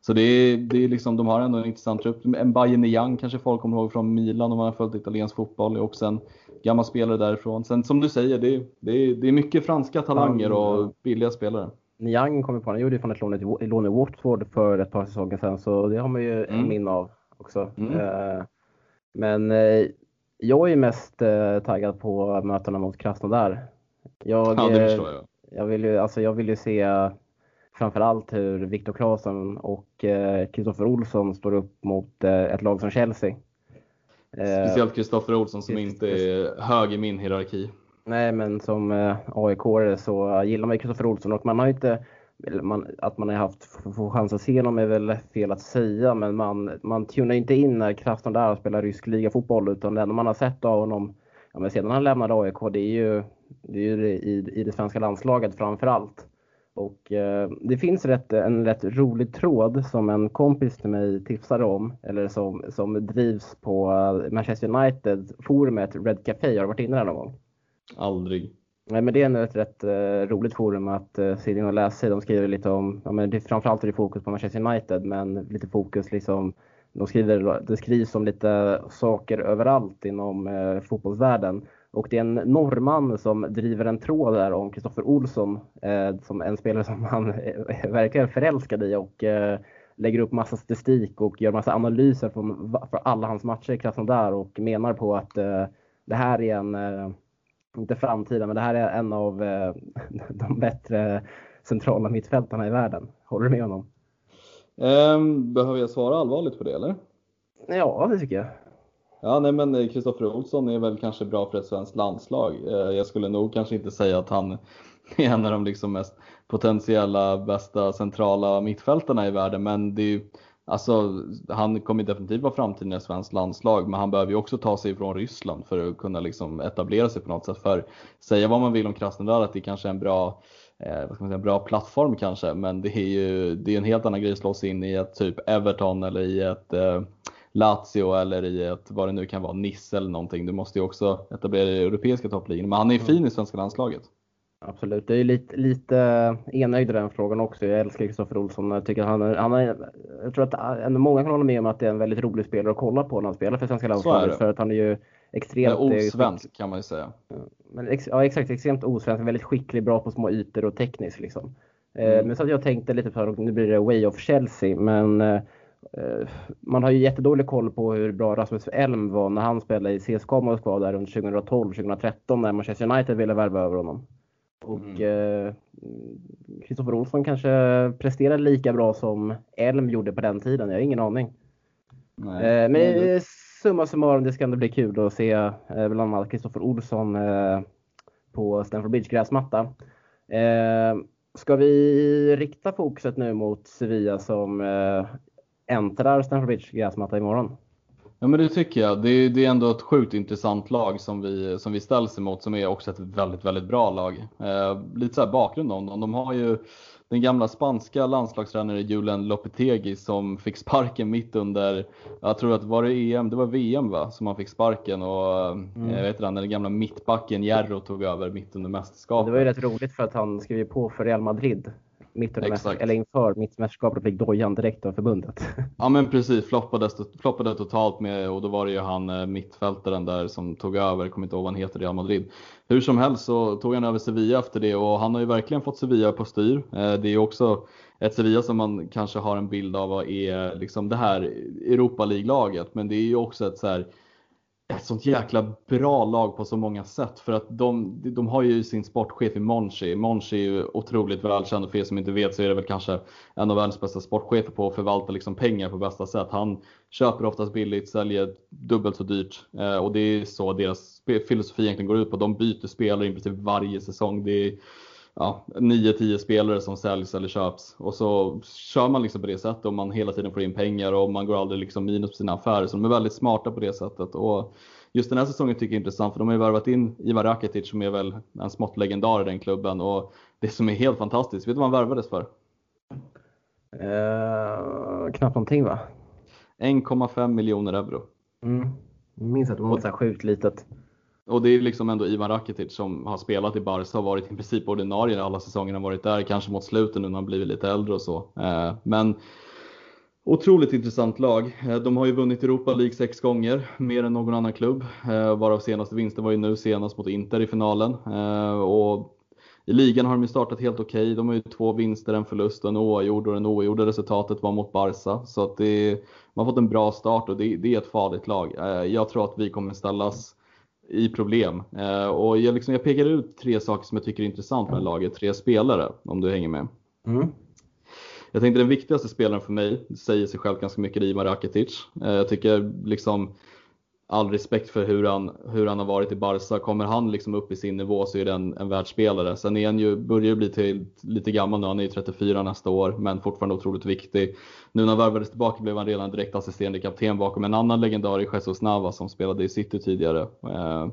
Så det är, det är liksom, de har ändå en intressant trupp. En Bayern Young kanske folk kommer ihåg från Milan om man har följt italiensk fotboll. Det är också en gammal spelare därifrån. Sen som du säger, det är, det är, det är mycket franska talanger och billiga spelare. Niang kommer på, han gjorde ju från ett lån i Watford för ett par säsonger sedan, så det har man ju mm. minne av också. Mm. Eh, men eh, jag är mest eh, taggad på mötena mot Krasnodar. Jag, ja, det förstår jag. Jag vill ju, alltså jag vill ju se framförallt hur Viktor Claesson och Kristoffer Olsson står upp mot ett lag som Chelsea. Eh, Speciellt Kristoffer Olsson som inte är hög i min hierarki. Nej, men som eh, aik så gillar man Kristoffer Olsson och man har inte man, att man har haft få chans att se honom är väl fel att säga, men man, man tunar inte in när Krasnodar spelar rysk ligafotboll utan det enda man har sett av honom ja, men sedan han lämnade AIK, det är ju, det är ju i, i det svenska landslaget framför allt. Och eh, det finns rätt, en rätt rolig tråd som en kompis till mig tipsade om, eller som, som drivs på Manchester United-forumet Red Café. Har du varit inne där någon gång? Aldrig. Nej, men det är ett rätt uh, roligt forum att uh, se in och läsa De skriver lite om, ja, men det, framförallt är det fokus på Manchester United, men lite fokus liksom, de skriver, det skrivs om lite saker överallt inom uh, fotbollsvärlden. Och det är en norrman som driver en tråd där om Kristoffer Olsson, eh, som en spelare som han är verkligen förälskad i och eh, lägger upp massa statistik och gör massa analyser från, för alla hans matcher i Krasnodar och menar på att eh, det här är en, eh, inte framtiden, men det här är en av eh, de bättre centrala mittfältarna i världen. Håller du med honom? Um, behöver jag svara allvarligt på det eller? Ja, det tycker jag. Ja, nej men eh, Kristoffer Olsson är väl kanske bra för ett svenskt landslag. Eh, jag skulle nog kanske inte säga att han är en av de liksom mest potentiella bästa centrala mittfältarna i världen, men det är ju Alltså, han kommer definitivt vara framtiden i ett svenskt landslag, men han behöver ju också ta sig ifrån Ryssland för att kunna liksom etablera sig på något sätt. För säga vad man vill om Krasnodar, att det kanske är en bra, eh, vad ska man säga, bra plattform kanske, men det är ju det är en helt annan grej att slå sig in i ett typ Everton eller i ett eh, Lazio eller i ett, vad det nu kan vara, Nice eller någonting. Du måste ju också etablera dig i europeiska toppligor. Men han är ju fin i svenska landslaget. Absolut, det är lite, lite enögd i den frågan också. Jag älskar Kristoffer Olsson. Jag, tycker han, han är, jag tror att många kan hålla med om att det är en väldigt rolig spelare att kolla på när han spelar för svenska landslaget. För att han är ju extremt... Ja, osvensk kan man ju säga. Men, ja, exakt. Extremt osvensk. Väldigt skicklig, bra på små ytor och tekniskt. Liksom. Eh, mm. Men så att jag tänkte lite på, nu blir det Way of Chelsea, men eh, Eh, man har ju jättedålig koll på hur bra Rasmus Elm var när han spelade i CSKA Moskva där under 2012-2013 när Manchester United ville värva över honom. Och Kristoffer mm. eh, Olsson kanske presterade lika bra som Elm gjorde på den tiden. Jag har ingen aning. Nej, eh, men det... summa summarum, det ska ändå bli kul att se eh, bland annat Kristoffer Olsson eh, på Stamford Bridge gräsmatta. Eh, ska vi rikta fokuset nu mot Sevilla som äntrar Stamford Bridge gräsmatta imorgon. Ja men det tycker jag. Det är, det är ändå ett sjukt intressant lag som vi, som vi ställs emot som är också ett väldigt, väldigt bra lag. Eh, lite så här bakgrund om dem. De har ju den gamla spanska landslagstränaren Julen Lopetegi som fick sparken mitt under, jag tror att var det EM, det var VM va, som han fick sparken och mm. jag vet inte, den gamla mittbacken Jerro tog över mitt under mästerskapet. Det var ju rätt roligt för att han skrev på för Real Madrid mitt under eller inför mitt mästerskap och fick dojan direkt av förbundet. Ja men precis, floppade, floppade totalt med och då var det ju han eh, mittfältaren där som tog över, kommer inte ihåg vad han heter, Real Madrid. Hur som helst så tog han över Sevilla efter det och han har ju verkligen fått Sevilla på styr. Eh, det är också ett Sevilla som man kanske har en bild av vad är liksom det här Europa League-laget men det är ju också ett så här ett sånt jäkla bra lag på så många sätt för att de, de har ju sin sportchef i Monchi. Monchi är ju otroligt välkänd och för er som inte vet så är det väl kanske en av världens bästa sportchefer på att förvalta liksom pengar på bästa sätt. Han köper oftast billigt, säljer dubbelt så dyrt eh, och det är så deras filosofi egentligen går ut på. De byter spelare i princip typ varje säsong. Det är, ja, 9-10 spelare som säljs eller köps och så kör man liksom på det sättet och man hela tiden får in pengar och man går aldrig liksom minus på sina affärer. Så de är väldigt smarta på det sättet. Och just den här säsongen tycker jag är intressant för de har ju värvat in Ivar Rakitic som är väl en smått legendar i den klubben och det som är helt fantastiskt, vet du vad han värvades för? Uh, knappt någonting va? 1,5 miljoner euro. Mm. Jag minns att det var så sjukt litet. Och det är liksom ändå Ivan Rakitic som har spelat i Barca och varit i princip ordinarie alla säsongerna varit där, kanske mot slutet nu när han blivit lite äldre och så. Eh, men Otroligt intressant lag. Eh, de har ju vunnit Europa League sex gånger, mer än någon annan klubb. Eh, varav senaste vinsten var ju nu senast mot Inter i finalen. Och I ligan har de ju startat helt okej. Okay. De har ju två vinster, en förlust och en oavgjord. Och den oavgjorda resultatet var mot Barca. Så att det, man har fått en bra start och det, det är ett farligt lag. Jag tror att vi kommer ställas i problem. Eh, och jag, liksom, jag pekar ut tre saker som jag tycker är intressant med laget, tre spelare om du hänger med. Mm. Jag tänkte den viktigaste spelaren för mig säger sig själv ganska mycket, Ivan Rakitic. Eh, jag tycker liksom all respekt för hur han, hur han har varit i Barca. Kommer han liksom upp i sin nivå så är det en, en världsspelare. Sen är han ju, börjar ju bli till, lite gammal nu, han är ju 34 nästa år, men fortfarande otroligt viktig. Nu när han värvades tillbaka blev han redan direkt assisterande kapten bakom en annan legendar i Jesus Nava som spelade i City tidigare. Eh,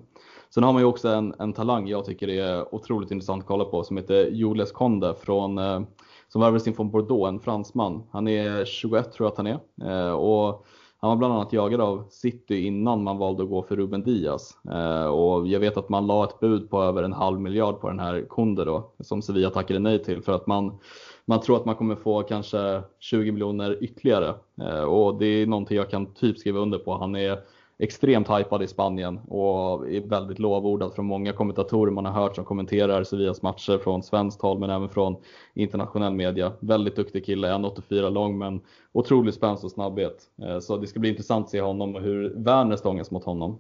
sen har man ju också en, en talang jag tycker är otroligt intressant att kolla på som heter Jules Conde från eh, som värvades in från Bordeaux, en fransman. Han är 21 tror jag att han är. Eh, och han var bland annat jagad av City innan man valde att gå för Ruben Diaz. Eh, och jag vet att man la ett bud på över en halv miljard på den här Kunde då, som Sevilla tackade nej till för att man, man tror att man kommer få kanske 20 miljoner ytterligare. Eh, och det är någonting jag kan typ skriva under på. Han är extremt hypad i Spanien och är väldigt lovordad från många kommentatorer man har hört som kommenterar Sevillas matcher från svenskt håll men även från internationell media. Väldigt duktig kille, 1,84 lång men otrolig spänst och snabbhet. Eh, så det ska bli intressant att se honom och hur Werner stångas mot honom.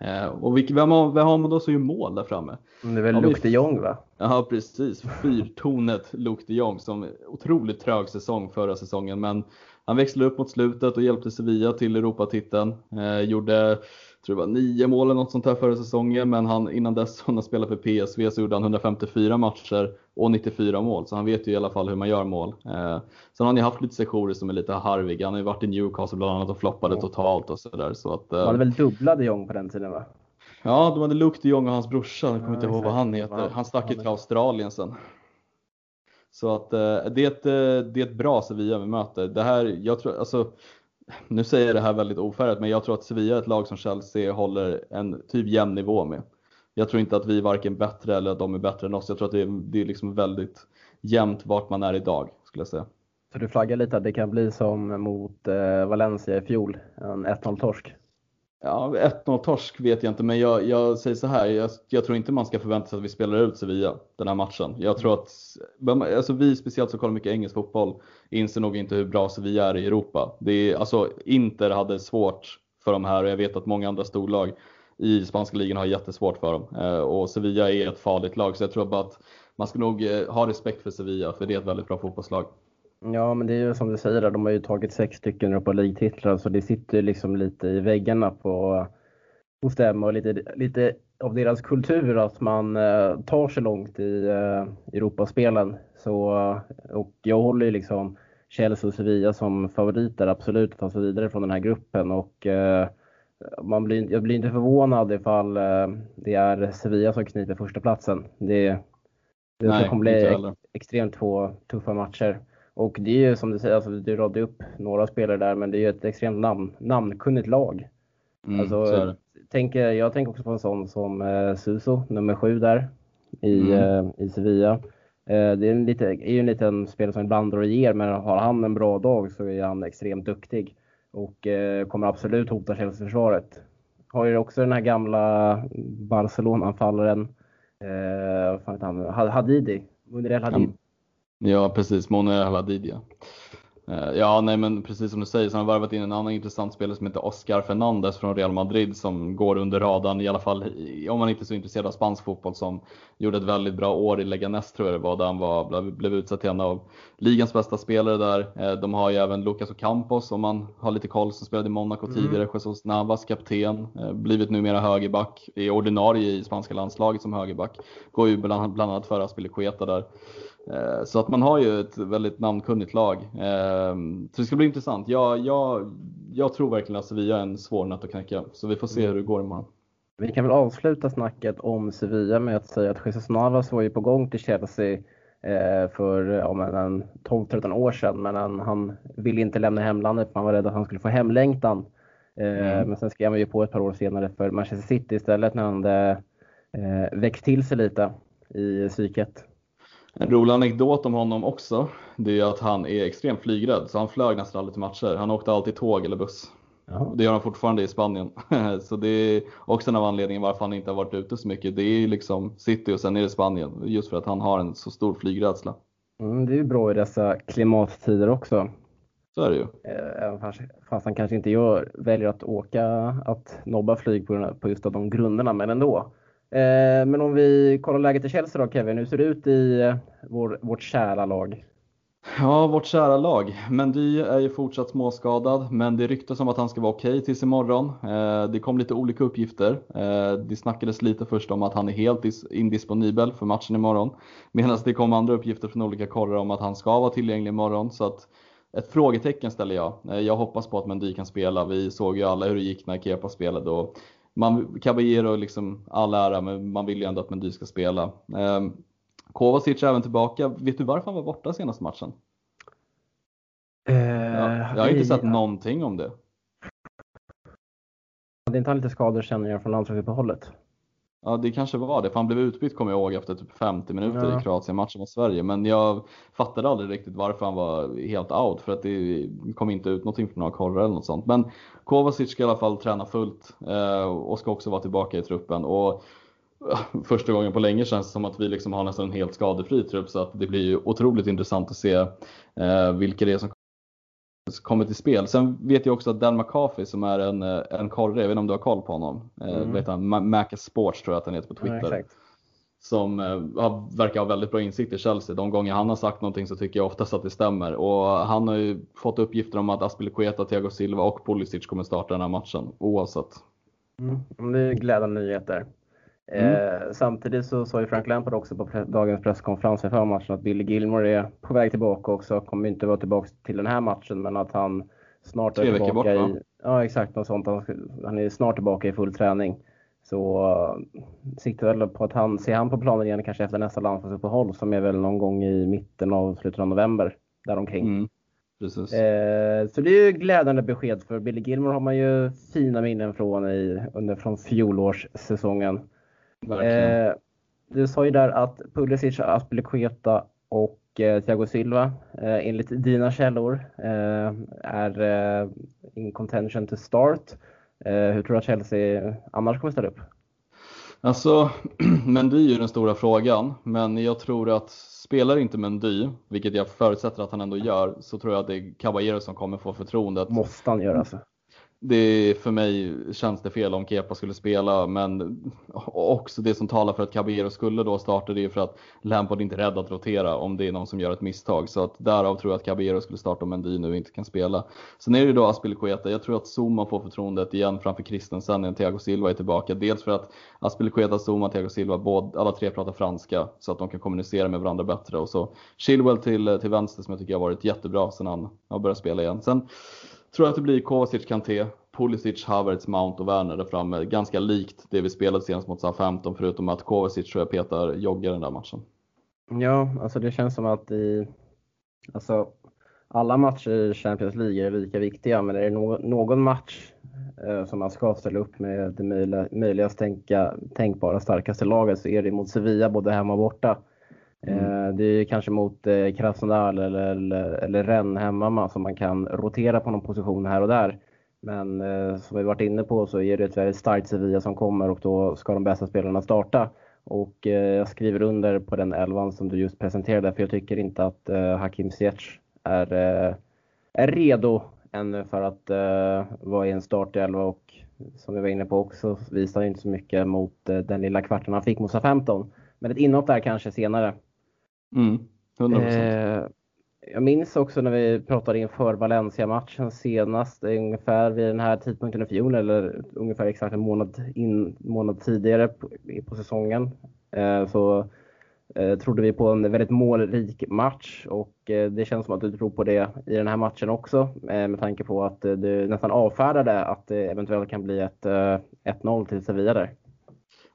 Eh, och vem har, vem har man då som gör mål där framme? Det är väl ja, Luke de Jong va? Ja precis, fyrtonet Luke de Jong som otroligt trög säsong förra säsongen men han växlade upp mot slutet och hjälpte Sevilla till Europatiteln. Eh, gjorde tror det var nio mål eller något sånt här förra säsongen, men han, innan dess han spelade för PSV så gjorde han 154 matcher och 94 mål, så han vet ju i alla fall hur man gör mål. Eh, sen har han ju haft lite sessioner som är lite harviga. Han har ju varit i Newcastle bland annat och floppade mm. totalt och sådär. Så att, eh, de hade väl dubbla de Jong på den tiden va? Ja, de hade Luke de Jong och hans brorsa, jag kommer ja, inte ihåg vad han heter. Han stack ju till Australien sen. Så att eh, det, är ett, eh, det är ett bra Sevilla vi möter. Det här, jag tror, alltså, nu säger jag det här väldigt ofärgat, men jag tror att Sevilla är ett lag som Chelsea håller en typ jämn nivå med. Jag tror inte att vi är varken bättre eller att de är bättre än oss. Jag tror att det är, det är liksom väldigt jämnt vart man är idag, skulle jag säga. Så du flaggar lite att det kan bli som mot eh, Valencia i fjol, en 1-0 torsk? Ja, 1-0 torsk vet jag inte, men jag, jag säger så här. Jag, jag, tror inte man ska förvänta sig att vi spelar ut Sevilla den här matchen. Jag tror att, alltså vi speciellt som kollar mycket engelsk fotboll, inser nog inte hur bra Sevilla är i Europa. Det är, alltså Inter hade svårt för de här och jag vet att många andra storlag i spanska ligan har jättesvårt för dem. Eh, och Sevilla är ett farligt lag, så jag tror bara att man ska nog eh, ha respekt för Sevilla, för det är ett väldigt bra fotbollslag. Ja, men det är ju som du säger, de har ju tagit sex stycken Europa League-titlar så det sitter liksom lite i väggarna på, hos dem och lite, lite av deras kultur att man eh, tar sig långt i eh, Europaspelen. Så, och jag håller ju liksom Chelsea och Sevilla som favoriter absolut att ta sig vidare från den här gruppen och eh, man blir, jag blir inte förvånad ifall eh, det är Sevilla som kniper första platsen. Det, det Nej, kommer bli extremt två tuffa matcher. Och det är ju som du säger, alltså, du radade upp några spelare där, men det är ju ett extremt namn, namnkunnigt lag. Mm, alltså, tänker, jag tänker också på en sån som eh, Suso, nummer sju där i, mm. eh, i Sevilla. Eh, det är, en lite, är ju en liten spelare som ibland drar och ger, men har han en bra dag så är han extremt duktig och eh, kommer absolut hota Chelsea-försvaret. Har ju också den här gamla Barcelona-anfallaren, eh, Hadidi, Munirel Hadid. Ja precis, Moner Haladidia. Eh, ja, nej men precis som du säger så har han varvat in en annan intressant spelare som heter Oscar Fernandez från Real Madrid som går under radarn i alla fall om man inte är så intresserad av spansk fotboll som gjorde ett väldigt bra år i Leganes tror jag det var där han var, blev, utsett till en av ligans bästa spelare där. Eh, de har ju även Lucas Ocampos om man har lite koll som spelade i Monaco mm. tidigare, Jesus Navas kapten, eh, blivit numera högerback, är ordinarie i spanska landslaget som högerback. Går ju bland, bland annat för Aspilicueta där. Eh, så att man har ju ett väldigt namnkunnigt lag. Ehm, så det ska bli intressant. Jag, jag, jag tror verkligen att Sevilla är en svår nöt att knäcka. Så vi får se hur det går imorgon. Vi kan väl avsluta snacket om Sevilla med att säga att Jesus Navas var ju på gång till Chelsea eh, för ja, 12-13 år sedan. Men han, han ville inte lämna hemlandet för han var rädd att han skulle få hemlängtan. Eh, mm. Men sen skrev han ju på ett par år senare för Manchester City istället när han hade växt till sig lite i psyket. En rolig anekdot om honom också, det är att han är extremt flygrädd, så han flög nästan aldrig till matcher. Han åkte alltid tåg eller buss. Jaha. Det gör han fortfarande i Spanien. så det är också en av anledningarna varför han inte har varit ute så mycket. Det är liksom City och sen är det Spanien, just för att han har en så stor flygrädsla. Mm, det är ju bra i dessa klimattider också. Så är det ju. Eh, även fast han kanske inte gör, väljer att åka, att nobba flyg på, på just de grunderna, men ändå. Eh, men om vi kollar läget i Chelsea då Kevin, hur ser det ut i eh, vår, vårt kära lag? Ja, vårt kära lag. Mendy är ju fortsatt småskadad, men det ryktas om att han ska vara okej okay tills imorgon. Eh, det kom lite olika uppgifter. Det snackades lite först om att han är helt indisponibel för matchen imorgon, medan det kom andra uppgifter från olika korrar om att han ska vara tillgänglig imorgon. Så att ett frågetecken ställer jag. Jag hoppas på att Mendy kan spela. Vi såg ju alla hur det gick när Kepa spelade och man, Caballero liksom all ära, men man vill ju ändå att Mendy ska spela. Kovacic är även tillbaka. Vet du varför han var borta senaste matchen? Uh, ja, jag har inte sett någonting om det. Hade inte han lite skador känner jag från landslagsuppehållet? Ja, det kanske var det, för han blev utbytt kommer jag ihåg efter typ 50 minuter ja. i Kroatien-matchen mot Sverige. Men jag fattade aldrig riktigt varför han var helt out, för att det kom inte ut någonting från några korrar eller något sånt. Men Kovacic ska i alla fall träna fullt eh, och ska också vara tillbaka i truppen. Och första gången på länge känns det som att vi liksom har nästan en helt skadefri trupp så att det blir ju otroligt intressant att se eh, vilka det är som kommer till spel. Sen vet jag också att Dan McCarthy som är en, eh, en korre, jag vet inte om du har koll på honom, eh, mm. vet han, Maca Sports tror jag att han heter på Twitter. Ja, som eh, verkar ha väldigt bra insikt i Chelsea. De gånger han har sagt någonting så tycker jag oftast att det stämmer. Och han har ju fått uppgifter om att Aspilicueta, Thiago Silva och Pulisic kommer starta den här matchen oavsett. Mm. Det är glädjande nyheter. Mm. Eh, samtidigt så sa ju Frank Lampard också på dagens presskonferens inför matchen att Billy Gilmore är på väg tillbaka också. Kommer inte vara tillbaka till den här matchen men att han snart är tillbaka bort, i... Ja exakt, något sånt. Han, han, är snart tillbaka i full träning. Så uh, siktar väl på att han ser han på planen igen kanske efter nästa landslagsuppehåll som är väl någon gång i mitten av slutet av november. Däromkring. Mm. Precis. Eh, så det är ju glädjande besked för Billy Gilmore har man ju fina minnen från i, under från fjolårssäsongen. Eh, du sa ju där att Pulisic, Aspilicueta och eh, Thiago Silva eh, enligt dina källor eh, är eh, in contention to start. Eh, hur tror du att Chelsea annars kommer ställa upp? Alltså, Mendy är ju den stora frågan, men jag tror att spelar inte Mendy, vilket jag förutsätter att han ändå gör, så tror jag att det är Caballero som kommer få förtroendet. Måste han göra alltså? Det för mig känns det fel om Kepa skulle spela, men också det som talar för att Caballero skulle då starta det är för att Lampard inte är rädd att rotera om det är någon som gör ett misstag. Så att därav tror jag att Caballero skulle starta om Mendy nu inte kan spela. Sen är det då Aspilicueta. Jag tror att Zuma får förtroendet igen framför Christensen när Thiago Silva är tillbaka. Dels för att Aspilicueta, Zuma, Thiago Silva, både, alla tre pratar franska så att de kan kommunicera med varandra bättre. Och så Chilwell till, till vänster som jag tycker har varit jättebra sen han har börjat spela igen. Sen tror jag att det blir Kovacic, Kanté, Pulisic, Havertz, Mount och Werner där framme. Ganska likt det vi spelade senast mot SA-15 förutom att Kovacic tror jag petar joggar den där matchen. Ja, alltså det känns som att i alltså, alla matcher i Champions League är lika viktiga, men är det no någon match eh, som man ska ställa upp med det möjliga, möjligast tänka, tänkbara starkaste laget så är det mot Sevilla både hemma och borta. Mm. Eh, det är kanske mot eh, Krasnodar eller, eller, eller Rennes hemma som man kan rotera på någon position här och där. Men eh, som vi varit inne på så är det ett väldigt starkt Sevilla som kommer och då ska de bästa spelarna starta. Och jag skriver under på den elvan som du just presenterade för jag tycker inte att Hakim Ziyech är, är redo ännu för att vara i en startelva och som vi var inne på också visar inte så mycket mot den lilla kvarten han fick mot 15 Men ett inhopp där kanske senare. Mm, 100%. Eh, jag minns också när vi pratade inför Valencia-matchen senast, ungefär vid den här tidpunkten i fjol eller ungefär exakt en månad, in, månad tidigare på, på säsongen. Eh, så eh, trodde vi på en väldigt målrik match och eh, det känns som att du tror på det i den här matchen också eh, med tanke på att eh, du nästan avfärdade att det eventuellt kan bli ett 1-0 till Sevilla där.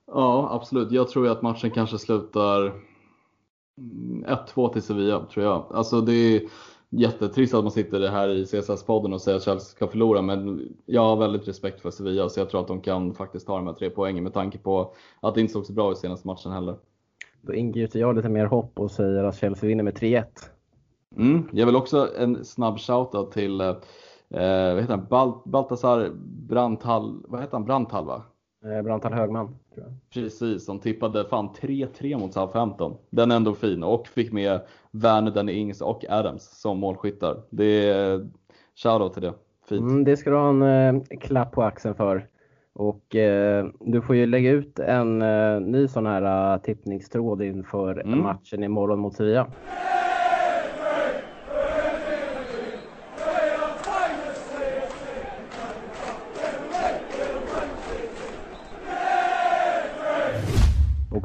Ja, absolut. Jag tror att matchen kanske slutar 1-2 till Sevilla tror jag. Alltså det är jättetrist att man sitter här i CSS-podden och säger att Chelsea ska förlora men jag har väldigt respekt för Sevilla så jag tror att de kan faktiskt ta de här tre poängen med tanke på att det inte såg så bra ut senaste matchen heller. Då ingjuter jag lite mer hopp och säger att Chelsea vinner med 3-1. Mm, jag vill också en snabb shoutout till eh, vad heter han? Balt Baltasar Branthall, vad heter han? Branthall va? Eh, Branthall Högman. Precis, som tippade fan 3-3 mot Southampton. Den är ändå fin och fick med Werner, Danny Ings och Adams som målskyttar. Det är shoutout till det. Fint. Mm, det ska du ha en eh, klapp på axeln för. Och eh, du får ju lägga ut en eh, ny sån här uh, tippningstråd inför mm. matchen imorgon mot Sevilla.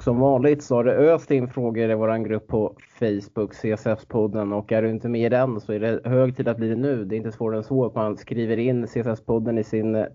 Som vanligt så har det öst in frågor i vår grupp på Facebook, CSS-podden. Och är du inte med i den så är det hög tid att bli det nu. Det är inte svårare än så att man skriver in CSS-podden i, sin,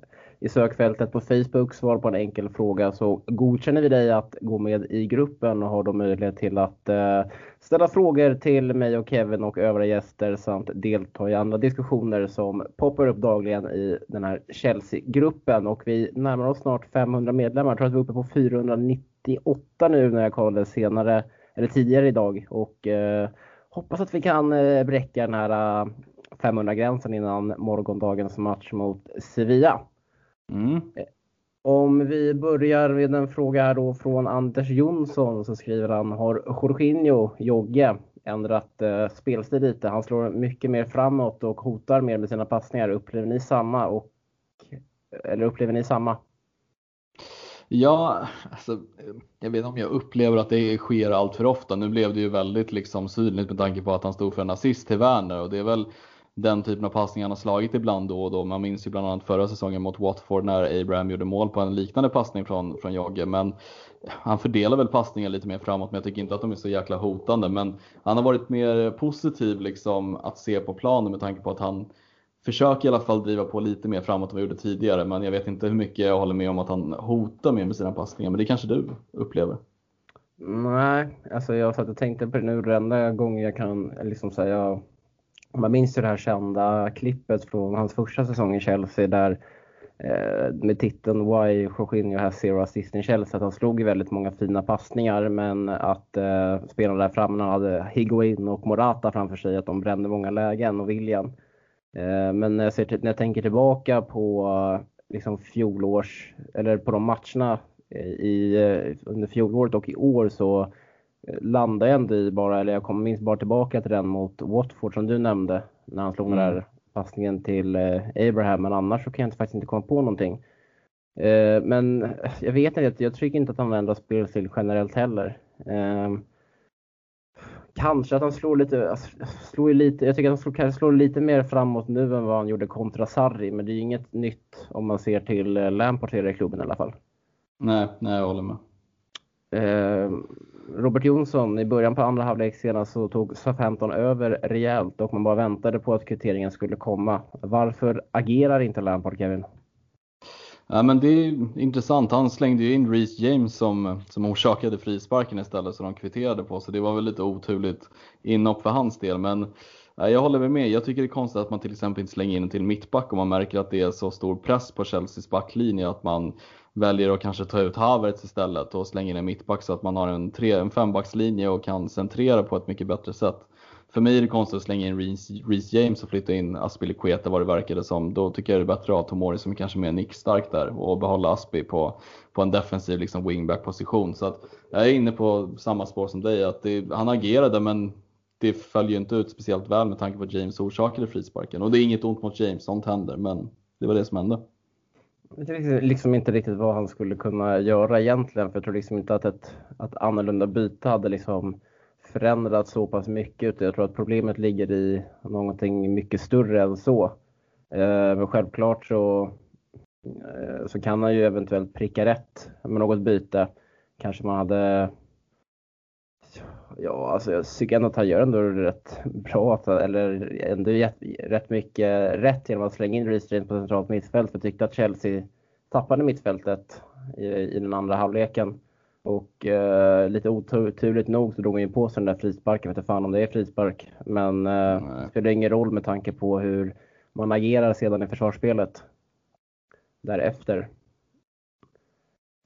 i sökfältet på Facebook, svar på en enkel fråga så godkänner vi dig att gå med i gruppen och har då möjlighet till att eh, ställa frågor till mig och Kevin och övriga gäster samt delta i andra diskussioner som poppar upp dagligen i den här Chelsea-gruppen. Och vi närmar oss snart 500 medlemmar. Jag tror att vi är uppe på 498 nu när jag kollade senare, eller tidigare idag. Och eh, hoppas att vi kan eh, bräcka den här eh, 500-gränsen innan morgondagens match mot Sevilla. Mm. Om vi börjar med en fråga här då från Anders Jonsson så skriver han, har Jorginho, Jogge, ändrat eh, spelstil lite? Han slår mycket mer framåt och hotar mer med sina passningar. Upplever ni samma? Och, eller upplever ni samma? Ja, alltså, jag vet inte om jag upplever att det sker allt för ofta. Nu blev det ju väldigt liksom synligt med tanke på att han stod för en assist till Werner och det är väl den typen av passningar han har slagit ibland då och då. Man minns ju bland annat förra säsongen mot Watford när Abraham gjorde mål på en liknande passning från, från Jogge. Men han fördelar väl passningar lite mer framåt men jag tycker inte att de är så jäkla hotande. Men han har varit mer positiv liksom att se på planen med tanke på att han försöker i alla fall driva på lite mer framåt än vad han gjorde tidigare. Men jag vet inte hur mycket jag håller med om att han hotar mer med sina passningar. Men det kanske du upplever? Nej, alltså jag satt och tänkte på det nu. Den enda gången jag kan liksom säga man minns ju det här kända klippet från hans första säsong i Chelsea där eh, med titeln Why Jorginho has zero assist in Chelsea. Att han slog ju väldigt många fina passningar men att eh, spelarna där framme hade Higuain och Morata framför sig, att de brände många lägen och viljan. Eh, men när jag, ser, när jag tänker tillbaka på liksom fjolårs, eller på de matcherna eh, i, eh, under fjolåret och i år så landade jag ändå i bara, eller jag kommer minst bara tillbaka till den mot Watford som du nämnde. När han slog mm. den där passningen till eh, Abraham. Men annars så kan jag inte, faktiskt inte komma på någonting. Eh, men jag vet inte, jag tycker inte att han ändrar spelstil generellt heller. Eh, kanske att han slår lite, alltså, slår lite, jag tycker att han slår, slår lite mer framåt nu än vad han gjorde kontra Sarri. Men det är inget nytt om man ser till Lampard i klubben i alla fall. Nej, nej jag håller med. Robert Jonsson, i början på andra halvlek senast så tog Southampton över rejält och man bara väntade på att kvitteringen skulle komma. Varför agerar inte Lampard, Kevin? Ja, men det är intressant. Han slängde ju in Reece James som, som orsakade frisparken istället så de kvitterade på. Så det var väl lite oturligt inhopp för hans del. Men ja, jag håller med. Jag tycker det är konstigt att man till exempel inte slänger in en till mittback om man märker att det är så stor press på Chelseas backlinje att man väljer att kanske ta ut Havertz istället och slänger in en mittback så att man har en, tre, en fembackslinje och kan centrera på ett mycket bättre sätt. För mig är det konstigt att slänga in Reece James och flytta in Aspilicueta vad det verkade som. Då tycker jag det är bättre att ha Tomori som kanske är mer nickstark där och behålla Aspi på, på en defensiv liksom wingback position. Så att jag är inne på samma spår som dig, att det, han agerade men det följer inte ut speciellt väl med tanke på att James orsakade frisparken. Och det är inget ont mot James, sånt händer, men det var det som hände. Jag vet liksom inte riktigt vad han skulle kunna göra egentligen. För jag tror liksom inte att ett att annorlunda byte hade liksom förändrats så pass mycket. Jag tror att problemet ligger i någonting mycket större än så. Eh, men självklart så, eh, så kan han ju eventuellt pricka rätt med något byte. Kanske man hade Ja, alltså jag tycker ändå att han gör ändå rätt bra, eller ändå rätt mycket rätt genom att slänga in Reece på centralt mittfält. För jag tyckte att Chelsea tappade mittfältet i, i den andra halvleken. Och eh, lite oturligt nog så drog han ju på sig den där frisparken. Jag vet inte fan om det är frispark. Men eh, det spelar ingen roll med tanke på hur man agerar sedan i försvarsspelet därefter.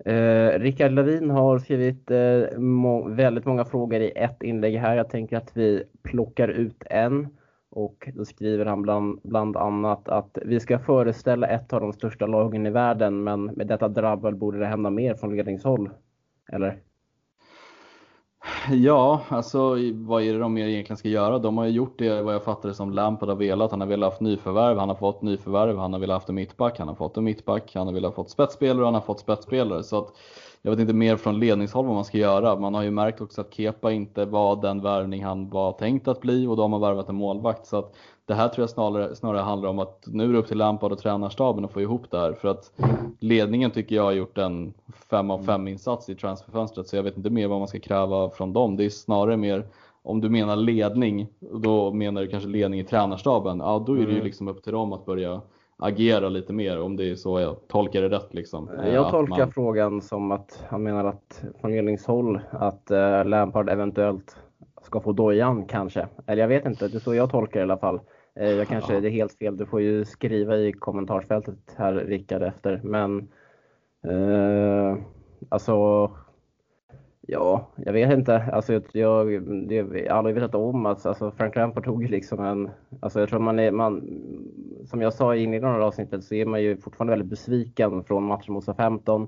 Eh, Rickard Lavin har skrivit eh, må väldigt många frågor i ett inlägg här. Jag tänker att vi plockar ut en. Och då skriver han bland, bland annat att vi ska föreställa ett av de största lagen i världen men med detta drabbel borde det hända mer från ledningshåll. Eller? Ja, alltså vad är det de mer egentligen ska göra? De har ju gjort det vad jag fattar det som Lampard har velat. Han har velat haft nyförvärv, han har fått nyförvärv, han har velat haft en mittback, han har fått en mittback, han har velat ha fått spetsspelare och han har fått spetsspelare. Så att jag vet inte mer från ledningshåll vad man ska göra. Man har ju märkt också att Kepa inte var den värvning han var tänkt att bli och då har man värvat en målvakt. Så att det här tror jag snarare, snarare handlar om att nu är det upp till Lampard och tränarstaben att få ihop det här. För att ledningen tycker jag har gjort en 5 av 5 insats i transferfönstret så jag vet inte mer vad man ska kräva från dem. Det är snarare mer om du menar ledning, då menar du kanske ledning i tränarstaben, ja då är det ju Mm. liksom upp till dem att börja agera lite mer om det är så jag tolkar det rätt liksom. Eh, Jag att tolkar man- frågan som att han menar att från ledningshåll att eh, Lampard eventuellt ska få dojan kanske. Eller jag vet inte, det är så jag tolkar det i alla fall. Eh, jag kanske, Ja. det är helt fel, du får ju skriva i kommentarsfältet här Rickard efter. Men eh, alltså Ja, jag vet inte. Alltså, jag, jag, det, alla har ju vetat om att alltså, Frank Lampard tog ju liksom en... Alltså, jag tror man är... Man, som jag sa i inledningen av avsnittet så är man ju fortfarande väldigt besviken från matchen mot 15.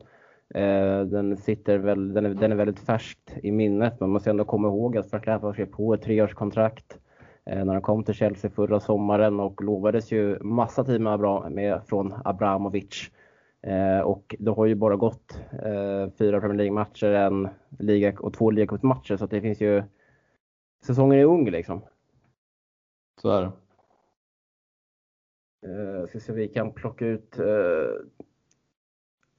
Eh, den, sitter väl, den, är, den är väldigt färskt i minnet. men Man måste ändå komma ihåg att Frank Lampard skrev på ett treårskontrakt eh, när han kom till Chelsea förra sommaren och lovades ju massa tid bra med från Abramovic. Eh, och det har ju bara gått eh, fyra Premier League-matcher, en liga och två ligacup-matcher så det finns ju Säsongen är ung liksom. Så är det. Eh, ska se om vi kan plocka ut eh,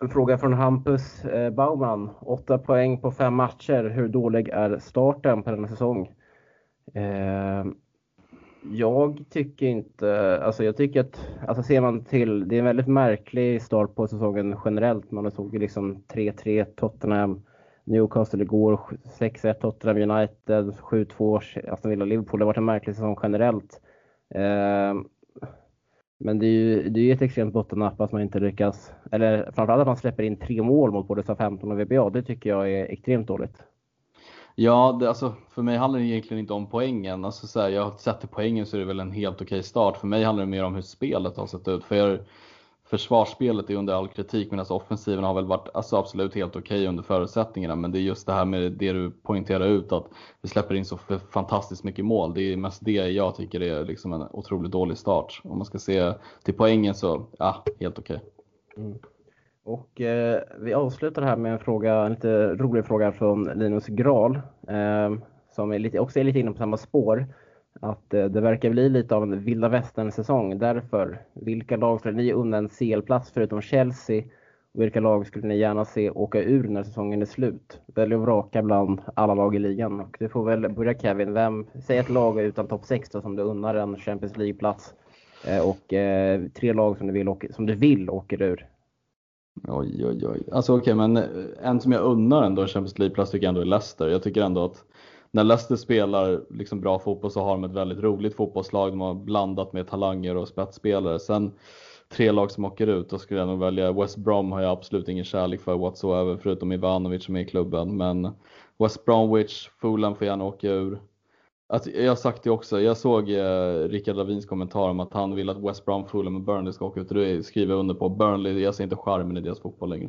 en fråga från Hampus eh, Baumann. Åtta poäng på fem matcher. Hur dålig är starten på denna säsong? Jag tycker inte, alltså jag tycker att, alltså ser man till, det är en väldigt märklig start på säsongen generellt. Man såg ju liksom 3-3 Tottenham, Newcastle igår, 6-1 Tottenham United, 7-2 Aston Villa Liverpool. Det har varit en märklig säsong generellt. Eh, men det är ju det är ett extremt bottennapp att man inte lyckas, eller framförallt att man släpper in tre mål mot både SA-15 och VBA. Det tycker jag är extremt dåligt. Ja, det, alltså, för mig handlar det egentligen inte om poängen. Alltså, så här, jag sätter poängen så är det väl en helt okej start. För mig handlar det mer om hur spelet har sett ut. För jag, försvarsspelet är under all kritik medan offensiven har väl varit alltså, absolut helt okej under förutsättningarna. Men det är just det här med det du poängterar ut att vi släpper in så fantastiskt mycket mål. Det är mest det jag tycker är liksom en otroligt dålig start. Om man ska se till poängen så, ja, helt okej. Mm. Och eh, vi avslutar här med en fråga, en lite rolig fråga från Linus Gral. Eh, som är lite, också är lite inne på samma spår. Att eh, det verkar bli lite av en vilda västern-säsong. Därför, vilka lag skulle ni unna en CL-plats förutom Chelsea? Och vilka lag skulle ni gärna se åka ur när säsongen är slut? Välj och vraka bland alla lag i ligan. Och du får väl börja Kevin. Vem, säg ett lag utan topp 6 då, som du unnar en Champions League-plats. Eh, och eh, tre lag som du vill, åka, som du vill åker ur. Oj, oj, oj. Alltså okej, men eh, en som jag unnar ändå en Champions League-plats tycker jag ändå är Leicester. Jag tycker ändå att när Leicester spelar liksom bra fotboll så har de ett väldigt roligt fotbollslag. De har blandat med talanger och spetsspelare. Sen tre lag som åker ut, då skulle jag nog välja West Brom har jag absolut ingen kärlek för whatsoever förutom Ivanovic som är i klubben. Men West Bromwich, Fulham får gärna åka ur. Alltså, jag har sagt det också, jag såg eh, Rickard Lavins kommentar om att han vill att West Brom, Fulham och Burnley ska åka ut. Och det skriver jag under på. Burnley, jag ser inte charmen i deras fotboll längre.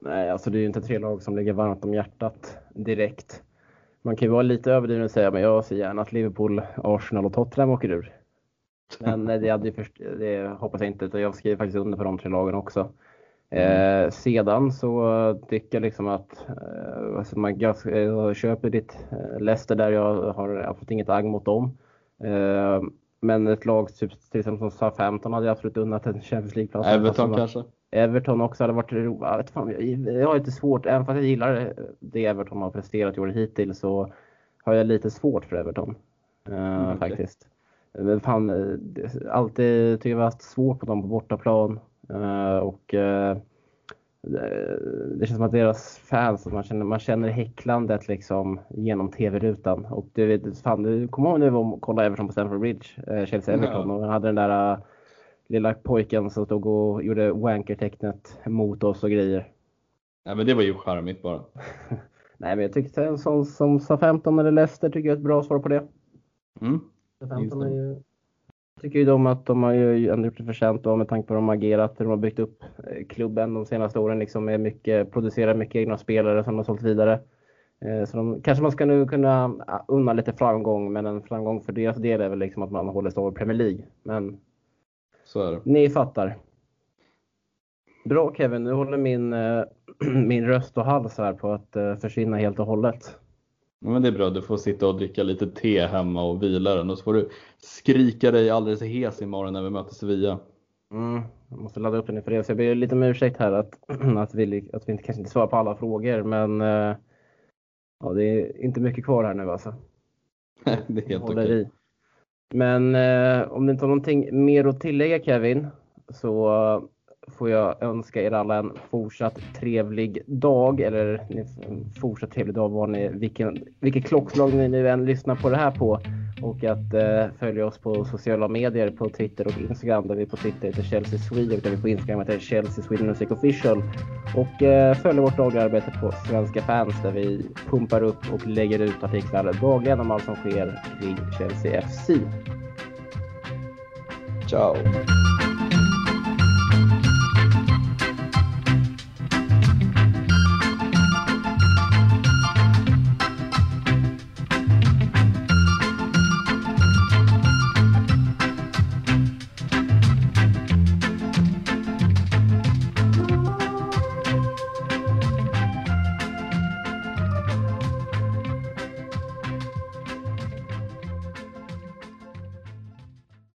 Nej, alltså det är ju inte tre lag som ligger varmt om hjärtat direkt. Man kan ju vara lite överdriven och säga, men jag ser gärna att Liverpool, Arsenal och Tottenham åker ur. Men eh, det, hade ju först, det hoppas jag inte, utan jag skriver faktiskt under på de tre lagen också. Eh, sedan så tycker jag liksom att eh, alltså man, jag, jag köper ditt eh, Leicester där, jag har absolut inget agg mot dem. Eh, men ett lag typ, till exempel som Southampton hade jag absolut unnat en Champions League-plats. Everton kanske? Everton också hade varit roligt. Jag, vet fan, jag, har lite svårt, även fast jag gillar det Everton har presterat i år hittills så har jag lite svårt för Everton. Uh, Mm. Faktiskt. Men fan, eh, alltid tycker jag vi har haft svårt på dem på bortaplan. Eh, och eh, det, känns som att deras fans, man känner, man känner häcklandet liksom genom tv-rutan. Och du vet, fan, du kommer ihåg när vi var och kollade Everton på Stamford Bridge, eh, Chelsea-Everton, Ja. och hade den där eh, lilla pojken som stod och gjorde wanker-tecknet mot oss och grejer. Nej men det var ju charmigt bara. Nej, men jag tyckte en sån som SA-15 eller Leicester tycker jag är ett bra svar på det. Mm. SA-15 är ju, tycker ju de att de har ju ändå gjort det förtjänt då, med tanke på hur de har agerat, hur de har byggt upp eh, klubben de senaste åren liksom med mycket, producerat mycket egna spelare som de har sålt vidare. Eh, Så de, kanske man ska nu kunna ah, unna lite framgång, men en framgång för deras del är väl liksom att man håller sig över Premier League. Men Så är det. Ni fattar. Bra Kevin, nu håller min, eh, min röst och hals här på att försvinna helt och hållet. Men det är bra, du får sitta och dricka lite te hemma och vila den och så får du skrika dig alldeles hes imorgon när vi möter Sevilla. Mm, jag måste ladda upp den inför det. Så jag ber lite om ursäkt här att, att, vi, att vi inte, kanske inte svarar på alla frågor. Men eh, ja, det är inte mycket kvar här nu alltså. det är helt okej. Men eh, om du inte har någonting mer att tillägga Kevin så får jag önska er alla en fortsatt trevlig dag eller en fortsatt trevlig dag var ni, vilken, vilket klockslag ni nu än lyssnar på det här på. Och att eh, följa oss på sociala medier på Twitter och Instagram där vi på Twitter heter Chelsea Sweden och där vi på Instagram heter Chelsea Sweden Music Official. Och eh, följa vårt dagliga arbete på Svenska fans där vi pumpar upp och lägger ut artiklar dagligen om allt som sker kring Chelsea FC. Ciao!